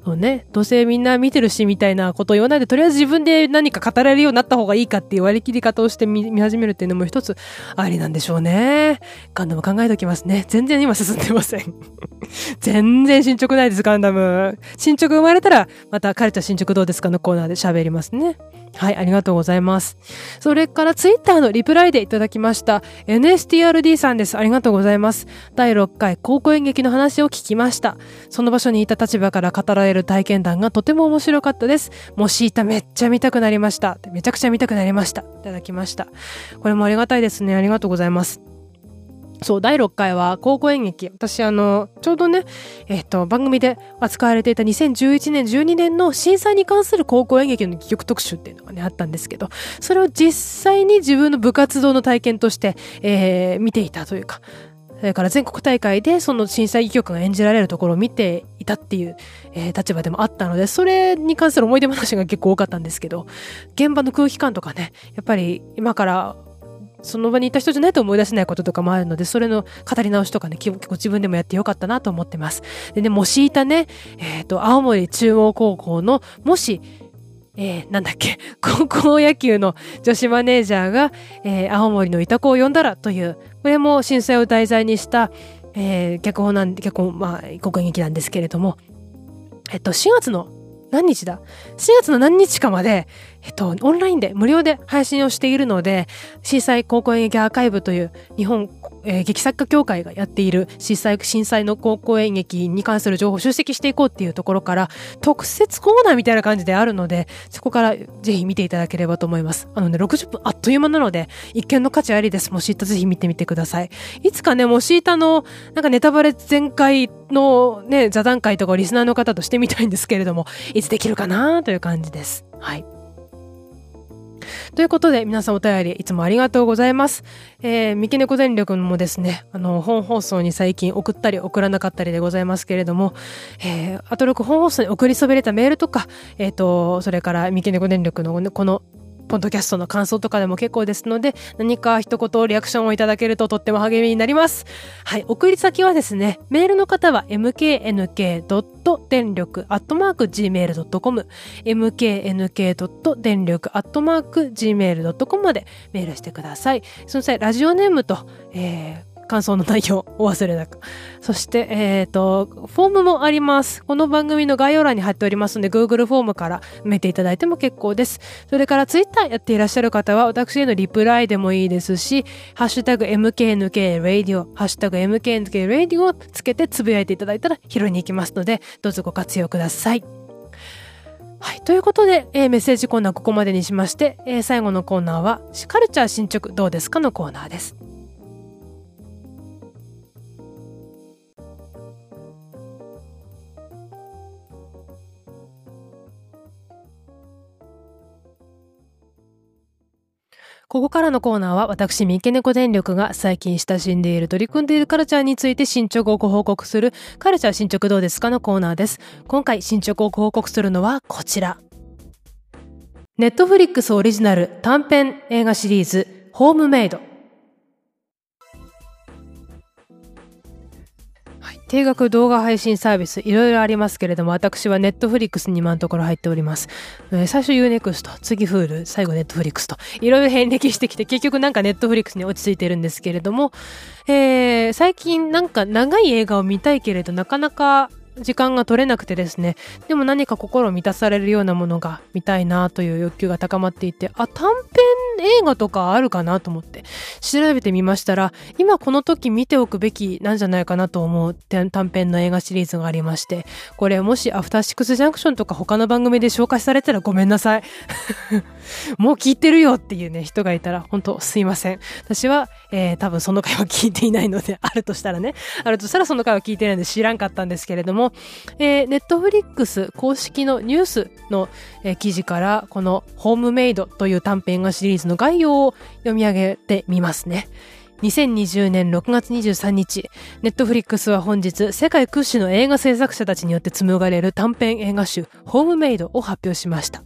をね、どうせみんな見てるしみたいなことを言わないで、とりあえず自分で何か語れるようになった方がいいかっていう割り切り方をして見始めるっていうのも一つありなんでしょうね。ガンダム考えときますね。全然今進んでません。[LAUGHS] 全然進捗ないです、ガンダム。進捗生まれたら、またカルチャー進捗どうですかのコーナーで喋りますね。はい、ありがとうございます。それからツイッターのリプライでいただきました NSTRD さんです。ありがとうございます。第6回高校演劇の話を聞きました。その場所にいた立場から語られる体験談がとても面白かったです。もしいためっちゃ見たくなりました。めちゃくちゃ見たくなりました。いただきました。これもありがたいですね。ありがとうございます。そう、第6回は高校演劇。私、あの、ちょうどね、えっ、と、番組で扱われていた2011年、12年の震災に関する高校演劇の戯曲特集っていうのがね、あったんですけど、それを実際に自分の部活動の体験として、えー、見ていたというか、それから全国大会でその震災戯曲が演じられるところを見ていたっていう、えー、立場でもあったので、それに関する思い出話が結構多かったんですけど、現場の空気感とかね、やっぱり今からその場にいた人じゃないと思い出せないこととかもあるので、それの語り直しとかね、結構自分でもやってよかったなと思ってます。でね、もしいたね、えっ、ー、と、青森中央高校の、もし、えー、なんだっけ、[LAUGHS] 高校野球の女子マネージャーが、えー、青森のいた子を呼んだらという、これも震災を題材にした、えー、脚本なんで、脚本、まあ、国演劇なんですけれども、えっと、4月の何日だ ?4 月の何日かまで、えっと、オンラインで無料で配信をしているので、震災高校演劇アーカイブという日本えー、劇作家協会がやっている震災、震災の高校演劇に関する情報を集積していこうっていうところから、特設コーナーみたいな感じであるので、そこからぜひ見ていただければと思います。あのね、60分あっという間なので、一見の価値ありです。もしいたぜひ見てみてください。いつかね、もしいたの、なんかネタバレ全開のね、座談会とかをリスナーの方としてみたいんですけれども、いつできるかなという感じです。はい。ということで、皆さんお便りいつもありがとうございます。えー、三毛猫電力もですね、あの、本放送に最近送ったり送らなかったりでございますけれども、えー、アトロク本放送に送りそびれたメールとか、えっ、ー、と、それから三毛猫電力のこのポッドキャストの感想とかでも結構ですので、何か一言リアクションをいただけるととっても励みになります。はい、送り先はですね、メールの方は mknk. 電力アットマーク gmail.com mknk. 電力アットマーク gmail.com までメールしてください。その際、ラジオネームと、えー感想の内容お忘れなく。そして、えっ、ー、と、フォームもあります。この番組の概要欄に貼っておりますので、Google フォームから埋めていただいても結構です。それから Twitter やっていらっしゃる方は、私へのリプライでもいいですし、ハッシュタグ MKNKRadio、ハッシュタグ MKNKRadio をつけてつぶやいていただいたら拾いに行きますので、どうぞご活用ください。はい。ということで、えー、メッセージコーナーここまでにしまして、えー、最後のコーナーは、カルチャー進捗どうですかのコーナーです。ここからのコーナーは私、三毛猫電力が最近親しんでいる取り組んでいるカルチャーについて進捗をご報告するカルチャー進捗どうですかのコーナーです。今回進捗をご報告するのはこちら。ネットフリックスオリジナル短編映画シリーズホームメイド。定額動画配信サービスいろいろありますけれども、私はネットフリックスに今のところ入っております。えー、最初 UNEXT、次 Hulu、最後ネットフリックスと、いろいろ遍歴してきて、結局なんかネットフリックスに落ち着いてるんですけれども、えー、最近なんか長い映画を見たいけれど、なかなか時間が取れなくてですね、でも何か心を満たされるようなものが見たいなという欲求が高まっていて、あ、短編映画とかあるかなと思って調べてみましたら、今この時見ておくべきなんじゃないかなと思う短編の映画シリーズがありまして、これもしアフターシックスジャンクションとか他の番組で紹介されたらごめんなさい。もう聞いてるよっていうね、人がいたら本当すいません。私は、えー、多分その回は聞いていないので、あるとしたらね、あるとしたらその回は聞いてないので知らんかったんですけれども、えー、ネットフリックス公式のニュースの、えー、記事から、このホームメイドという短編画シリーズの概要を読み上げてみますね。2020年6月23日、ネットフリックスは本日、世界屈指の映画制作者たちによって紡がれる短編映画集、ホームメイドを発表しました。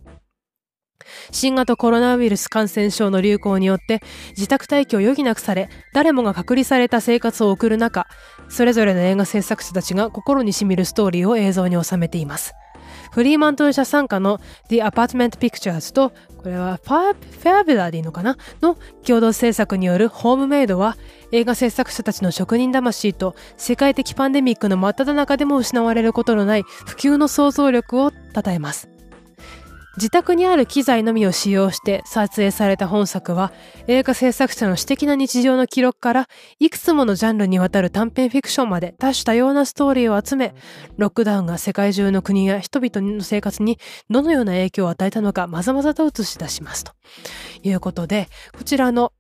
新型コロナウイルス感染症の流行によって自宅待機を余儀なくされ、誰もが隔離された生活を送る中、それぞれの映画制作者たちが心に染みるストーリーを映像に収めています。フリーマントル社参加の The Apartment Pictures と、これはファービュラーでいいのかな？の共同制作によるホームメイドは、映画制作者たちの職人魂と世界的パンデミックの真っ只中でも失われることのない普及の想像力を称えます。自宅にある機材のみを使用して撮影された本作は映画制作者の私的な日常の記録からいくつものジャンルにわたる短編フィクションまで多種多様なストーリーを集めロックダウンが世界中の国や人々の生活にどのような影響を与えたのかまざまざと映し出しますと。いうことでこちらの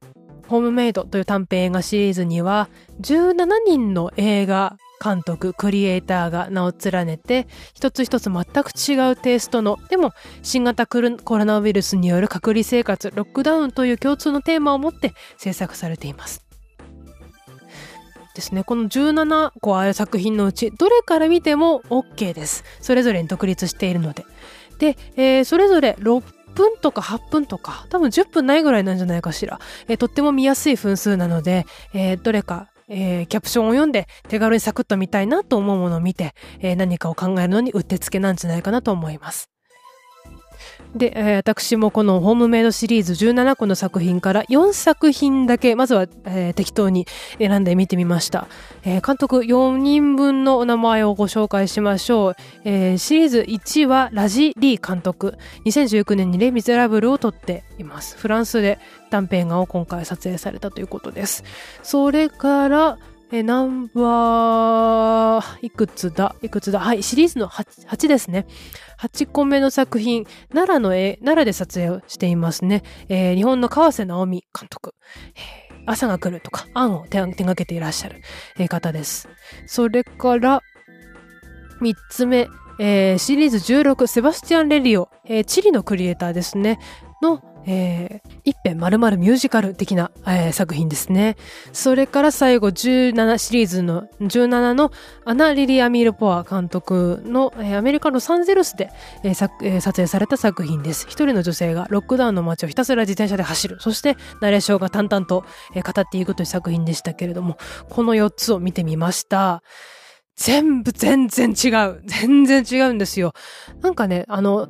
ホームメイドという短編映画シリーズには17人の映画監督、クリエイターが名を連ねて、一つ一つ全く違うテイストの、でも新型コロナウイルスによる隔離生活、ロックダウンという共通のテーマを持って制作されています。ですね。この17個ある作品のうち、どれから見ても OK です。それぞれに独立しているので。で、えー、それぞれ6分とか8分とか、多分10分ないぐらいなんじゃないかしら。えー、とっても見やすい分数なので、えー、どれかえー、キャプションを読んで手軽にサクッと見たいなと思うものを見て、えー、何かを考えるのにうってつけなんじゃないかなと思います。で、えー、私もこのホームメイドシリーズ17個の作品から4作品だけ、まずは、えー、適当に選んで見てみました。えー、監督4人分のお名前をご紹介しましょう。えー、シリーズ1はラジ・リー監督。2019年にレ・ミゼラブルを撮っています。フランスで短編画を今回撮影されたということです。それから、えナンバー、いくつだ？いくつだ？はい、シリーズの 8, 8ですね。8個目の作品、奈良の絵、奈良で撮影をしていますね。えー、日本の川瀬直美監督。え、朝が来るとか、案を手掛けていらっしゃる、方です。それから、3つ目、えー、シリーズ16、セバスチャン・レリオ、えー、チリのクリエイターですね。の、えー、一編丸々ミュージカル的な、えー、作品ですね。それから最後17シリーズの17のアナ・リリア・ミール・ポア監督の、えー、アメリカのサンゼルスで、えー、撮影された作品です。一人の女性がロックダウンの街をひたすら自転車で走る。そしてナレーションが淡々と、えー、語っていくという作品でしたけれども、この4つを見てみました。全部全然違う。全然違うんですよ。なんかね、あの、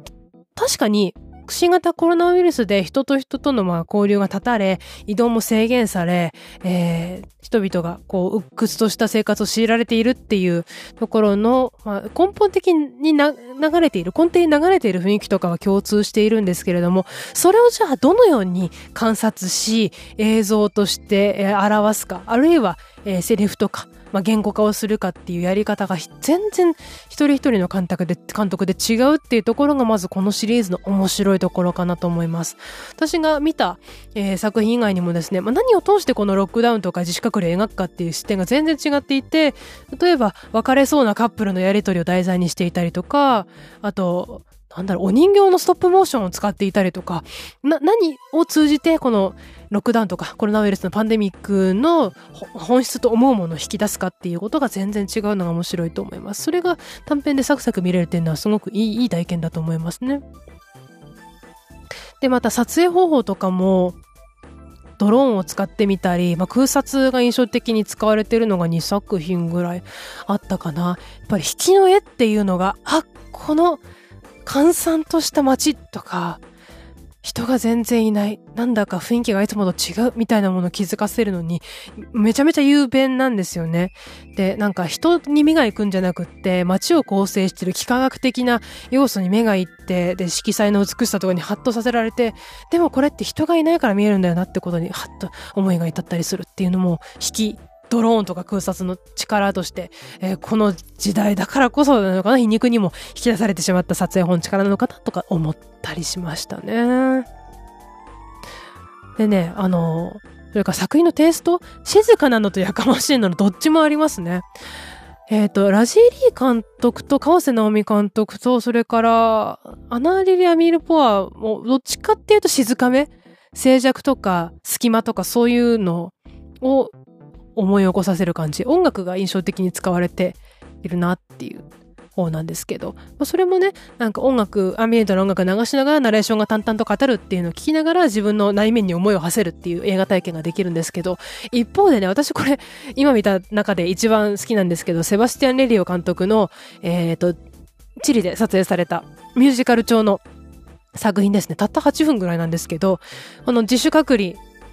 確かに新型コロナウイルスで人と人とのまあ交流が断たれ、移動も制限され、えー、人々がこう、鬱屈とした生活を強いられているっていうところの、まあ、根本的にな流れている、根底に流れている雰囲気とかは共通しているんですけれども、それをじゃあどのように観察し、映像として、表すか、あるいは、えー、セリフとか、まあ、言語化をするかっていうやり方が全然一人一人の監督で監督で違うっていうところがまずこのシリーズの面白いところかなと思います。私が見た、えー、作品以外にもですね、まあ、何を通してこのロックダウンとか自主隔離を描くかっていう視点が全然違っていて、例えば別れそうなカップルのやりとりを題材にしていたりとか、あと、なんだろう、お人形のストップモーションを使っていたりとか、な、何を通じてこのロックダウンとかコロナウイルスのパンデミックの本質と思うものを引き出すかっていうことが全然違うのが面白いと思います。それが短編でサクサク見れるっていうのはすごくいいいい体験だと思いますね。で、また撮影方法とかも、ドローンを使ってみたり、まあ、空撮が印象的に使われてるのが2作品ぐらいあったかな。やっぱり引きの絵っていうのが、あ、この閑散とした街とか、人が全然いない。なんだか雰囲気がいつもと違うみたいなものを気づかせるのに、めちゃめちゃ雄弁なんですよね。で、なんか人に目が行くんじゃなくって、街を構成してる幾何学的な要素に目が行って、で、色彩の美しさとかにハッとさせられて、でもこれって人がいないから見えるんだよなってことにハッと思いが至ったりするっていうのも、引きドローンとか空撮の力として、えー、この時代だからこそなのかな、皮肉にも引き出されてしまった撮影本力なのかな？とか思ったりしましたね。でね、あの、それから作品のテイスト、静かなのとやかましいののどっちもありますね。えっ、ー、と、ラジー・リー監督と川瀬直美監督と、それから、アナ・リリア・ミール・ポアも、どっちかっていうと静かめ静寂とか隙間とかそういうのを思い起こさせる感じ。音楽が印象的に使われているなっていう方なんですけど、まあ、それもねなんか音楽アンビエントの音楽流しながらナレーションが淡々と語るっていうのを聞きながら自分の内面に思いを馳せるっていう映画体験ができるんですけど。一方でね私これ今見た中で一番好きなんですけどセバスティアン・レリオ監督のえっ、ー、とチリで撮影されたミュージカル調の作品ですね。たった8分ぐらいなんですけど、この自主隔離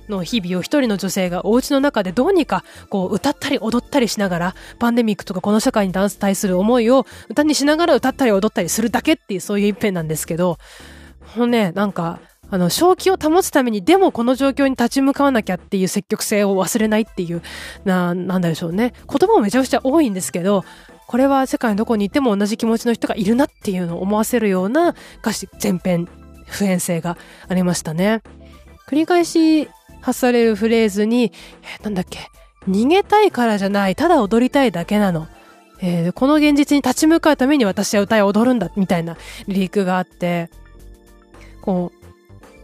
の日々を一人の女性がお家の中でどうにかこう歌ったり踊ったりしながらパンデミックとかこの社会にダンス対する思いを歌にしながら歌ったり踊ったりするだけっていうそういう一編なんですけど、このね、なんかあの、正気を保つために、でもこの状況に立ち向かわなきゃっていう積極性を忘れないっていう、な、なんだでしょうね。言葉もめちゃくちゃ多いんですけど、これは世界のどこにいても同じ気持ちの人がいるなっていうのを思わせるような歌詞全編普遍性がありましたね。繰り返し発されるフレーズに、えー、なんだっけ、逃げたいからじゃない、ただ踊りたいだけなの。えー、この現実に立ち向かうために私は歌い踊るんだ、みたいなリリークがあって、こう、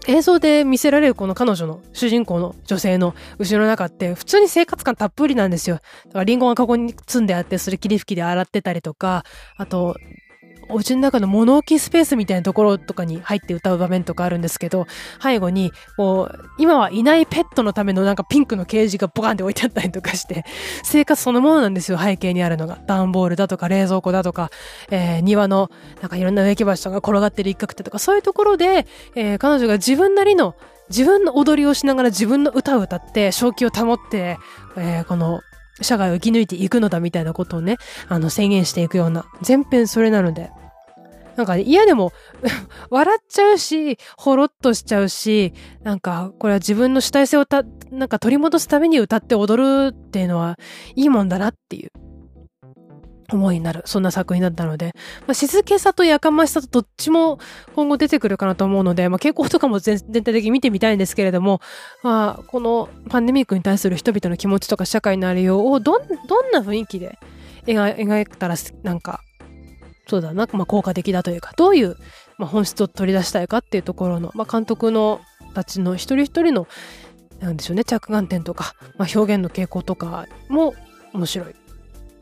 映像で見せられるこの彼女の主人公の女性の後ろの中って普通に生活感たっぷりなんですよ。だからリンゴがカゴに積んであってそれ霧吹きで洗ってたりとか、あとお家の中の物置スペースみたいなところとかに入って歌う場面とかあるんですけど、背後に、こう、今はいないペットのためのなんかピンクのケージがボカンって置いてあったりとかして、生活そのものなんですよ、背景にあるのが。段ボールだとか冷蔵庫だとか、えー、庭のなんかいろんな植木鉢とか転がってる一角手とか、そういうところで、えー、彼女が自分なりの自分の踊りをしながら自分の歌を歌って、正気を保って、えー、この社会を生き抜いていくのだみたいなことをね、あの宣言していくような、全編それなので、なんか嫌でも [LAUGHS] 笑っちゃうし、ほろっとしちゃうし、なんかこれは自分の主体性をた、なんか取り戻すために歌って踊るっていうのはいいもんだなっていう。思いになる、そんな作品だったので、まあ、静けさとやかましさとどっちも今後出てくるかなと思うので、まあ、傾向とかも全全体的に見てみたいんですけれども、まあ、このパンデミックに対する人々の気持ちとか社会のありようをどん、どんな雰囲気で描描いたら、なんか、そうだな、まあ、効果的だというか、どういう、まあ、本質を取り出したいかっていうところの、まあ、監督のたちの一人一人の、なんでしょうね、着眼点とか、まあ、表現の傾向とかも面白い。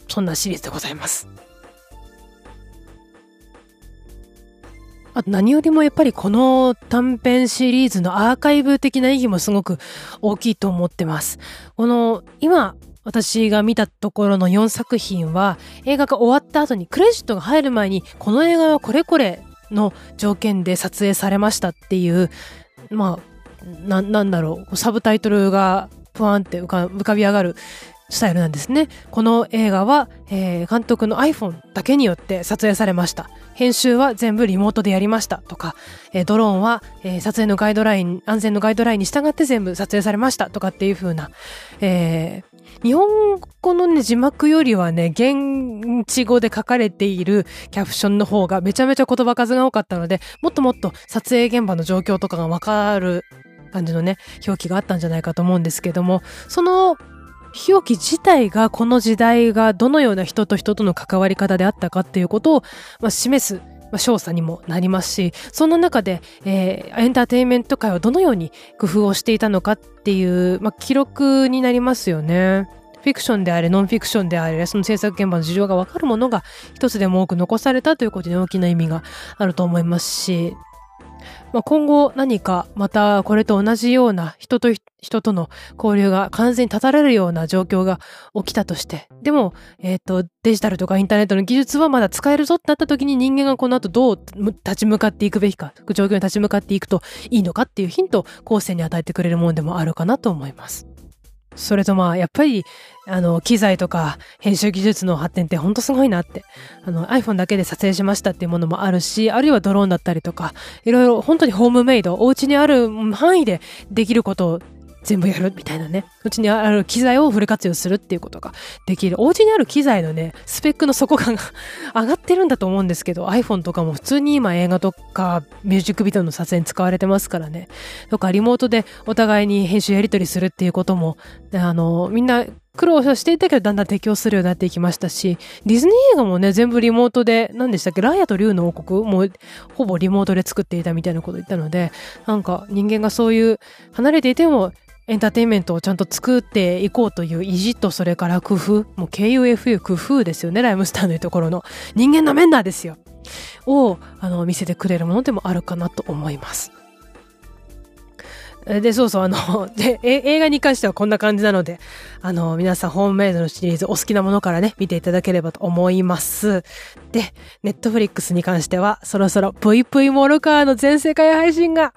そんなシリーズでございます。あと何よりもやっぱりこの短編シリーズのアーカイブ的な意義もすごく大きいと思ってます。この今私が見たところの4作品は映画が終わった後にクレジットが入る前にこの映画はこれこれの条件で撮影されましたっていうまあななんだろうサブタイトルがプワンって浮か浮かび上がるスタイルなんですね。この映画は、えー、監督の iPhone だけによって撮影されました。編集は全部リモートでやりましたとか、えー、ドローンは、えー、撮影のガイドライン、安全のガイドラインに従って全部撮影されましたとかっていう風な、えー、日本語のね、字幕よりはね、現地語で書かれているキャプションの方がめちゃめちゃ言葉数が多かったので、もっともっと撮影現場の状況とかがわかる感じのね、表記があったんじゃないかと思うんですけども、その表記自体がこの時代がどのような人と人との関わり方であったかっていうことを、まあ、示す、まあ、調査にもなりますし、そんな中で、えー、エンターテインメント界はどのように工夫をしていたのかっていう、まあ、記録になりますよね。フィクションであれ、ノンフィクションであれ、その制作現場の事情がわかるものが一つでも多く残されたということに大きな意味があると思いますし、まあ、今後何かまたこれと同じような人と人との交流が完全に断たれるような状況が起きたとして、でも、えっ、ー、と、デジタルとかインターネットの技術はまだ使えるぞってなった時に人間がこの後どう立ち向かっていくべきか、状況に立ち向かっていくといいのかっていうヒントを後世に与えてくれるものでもあるかなと思います。それとまあ、やっぱり、あの、機材とか編集技術の発展ってほんとすごいなって。あの、iPhone だけで撮影しましたっていうものもあるし、あるいはドローンだったりとか、いろいろ本当にホームメイド、お家にある範囲でできること全部やるみたいなね。うちにある機材をフル活用するっていうことができる。お家にある機材のね、スペックの底感が [LAUGHS] 上がってるんだと思うんですけど、iPhone とかも普通に今映画とかミュージックビデオの撮影に使われてますからね。とかリモートでお互いに編集やり取りするっていうことも、あの、みんな苦労していたけどだんだん適応するようになっていきましたし、ディズニー映画もね、全部リモートで、何でしたっけ、ライアと竜の王国もほぼリモートで作っていたみたいなこと言ったので、なんか人間がそういう離れていてもエンターテインメントをちゃんと作っていこうという意地とそれから工夫、もう KUFU 工夫ですよね、ライムスターのいうところの人間のメンダーですよ。を、あの、見せてくれるものでもあるかなと思います。で、そうそう、あの、[LAUGHS] で、映画に関してはこんな感じなので、あの、皆さんホームメイドのシリーズお好きなものからね、見ていただければと思います。で、ネットフリックスに関しては、そろそろ VV モルカーの全世界配信が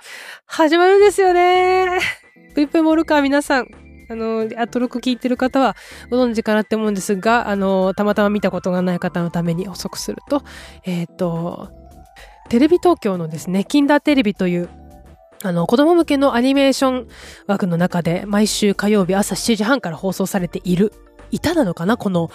始まるんですよね。VV モルカー皆さん、あの、アトロク聞いてる方はご存知かなって思うんですが、あの、たまたま見たことがない方のために補足すると、えっ、ー、と、テレビ東京のですね、キンダーテレビというあの、子供向けのアニメーション枠の中で毎週火曜日朝7時半から放送されている、いたなのかなこの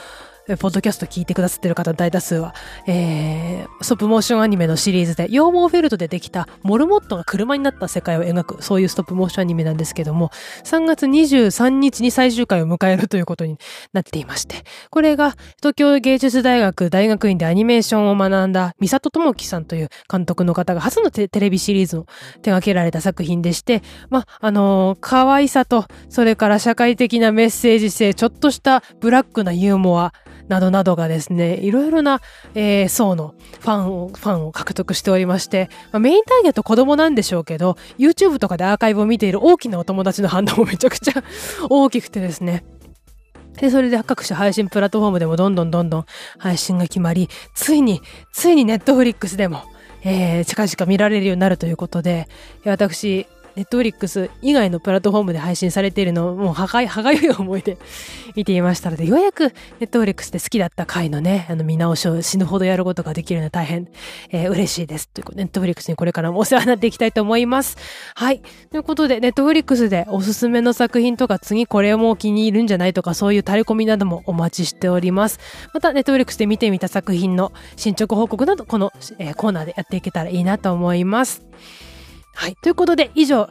ポッドキャスト聞いてくださってる方大多数は、えー、ストップモーションアニメのシリーズで、羊毛フェルトでできたモルモットが車になった世界を描く、そういうストップモーションアニメなんですけども、3月23日に最終回を迎えるということになっていまして、これが東京芸術大学大学院でアニメーションを学んだ三里智樹さんという監督の方が初のテレビシリーズを手掛けられた作品でして、ま、あのー、可愛さと、それから社会的なメッセージ性、ちょっとしたブラックなユーモア、などなどがですね、いろいろな、えー、層のファンを、ファンを獲得しておりまして、まあ、メインターゲット子供なんでしょうけど、YouTube とかでアーカイブを見ている大きなお友達の反応もめちゃくちゃ [LAUGHS] 大きくてですね。で、それで各種配信プラットフォームでもどんどんどんどん配信が決まり、ついに、ついにネットフリックスでも、えー、近々見られるようになるということで、私、ネットフリックス以外のプラットフォームで配信されているのをもうはがい、はがゆい思いで [LAUGHS] 見ていましたので、ようやくネットフリックスで好きだった回のね、あの見直しを死ぬほどやることができるのは大変、えー、嬉しいです。ということで、ネットフリックスにこれからもお世話になっていきたいと思います。はい。ということで、ネットフリックスでおすすめの作品とか、次これも気に入るんじゃないとか、そういうタレコミなどもお待ちしております。また、ネットフリックスで見てみた作品の進捗報告など、この、えー、コーナーでやっていけたらいいなと思います。はい。ということで、以上、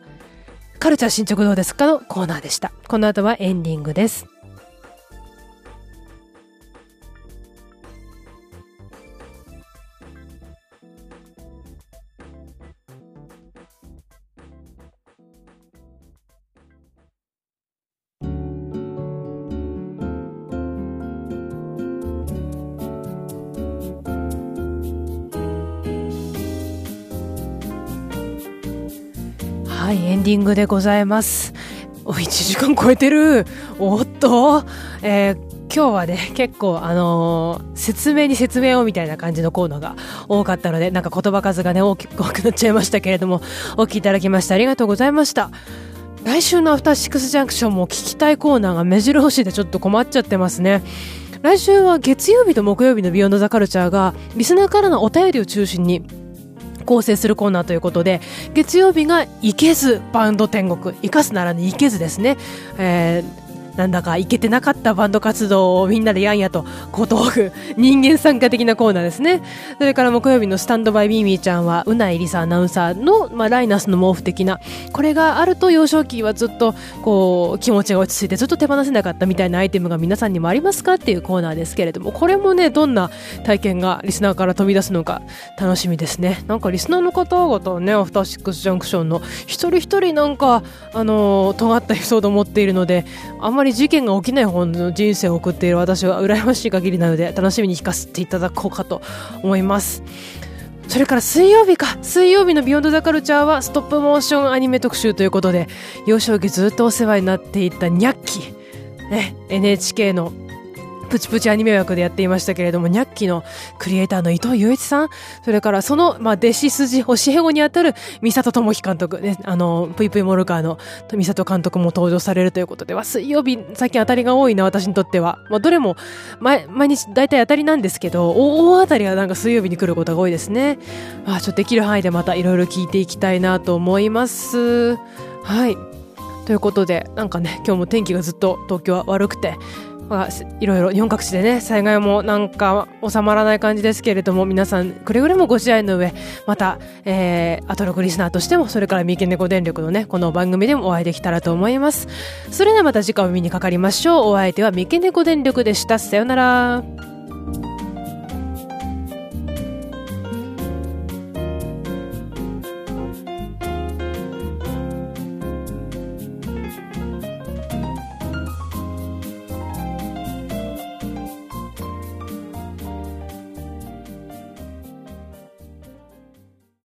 カルチャー進捗どうですかのコーナーでした。この後はエンディングです。はい、エンディングでございます。お、1時間超えてる。おっと、えー、今日はね、結構、あのー、説明に説明をみたいな感じのコーナーが多かったので、なんか言葉数がね、大きく多くなっちゃいましたけれども、お聞きいただきましてありがとうございました。来週のアフターシックスジャンクションも聞きたいコーナーが目白押しでちょっと困っちゃってますね。来週は月曜日と木曜日のビヨンドザカルチャーが、リスナーからのお便りを中心に、構成するコーナーということで、月曜日がいけずバンド天国、生かすならぬいけずですね。えーなんだかいけてなかったバンド活動をみんなでやんやと小道具人間参加的なコーナーですね。それから木曜日のスタンドバイミーミーちゃんはうないりさアナウンサーの、まあ、ライナスの毛布的なこれがあると幼少期はずっとこう気持ちが落ち着いてずっと手放せなかったみたいなアイテムが皆さんにもありますかっていうコーナーですけれどもこれもねどんな体験がリスナーから飛び出すのか楽しみですね。なんかリスナーの方々ねアフターシックスジャンクションの一人一人なんかあの尖ったエピソードを持っているのであんまり事件が起きない方の人生を送っている私は羨ましい限りなので楽しみに聞かせていただこうかと思います。それから水曜日か。水曜日のビヨンドザカルチャーはストップモーションアニメ特集ということで幼少期ずっとお世話になっていたニャッキ。ね NHK のプチプチアニメ枠でやっていましたけれども、ニャッキのクリエイターの伊藤雄一さん、それからその、まあ、弟子筋、教え子にあたる三里智樹監督、ね、あの、ぷいぷいモルカーの三里監督も登場されるということでは、水曜日、最近当たりが多いな、私にとっては。まあ、どれも、毎、毎日大体当たりなんですけど、大当たりはなんか水曜日に来ることが多いですね。あ、ちょっとできる範囲でまたいろいろ聞いていきたいなと思います。はい。ということで、なんかね、今日も天気がずっと東京は悪くて、まあ、いろいろ日本各地でね災害もなんか収まらない感じですけれども皆さんくれぐれもご自愛の上また、えー、アトロクリスナーとしてもそれから三毛猫電力のねこの番組でもお会いできたらと思います。それではまた次回お見にかかりましょう。お相手は三毛猫電力でした。さよなら。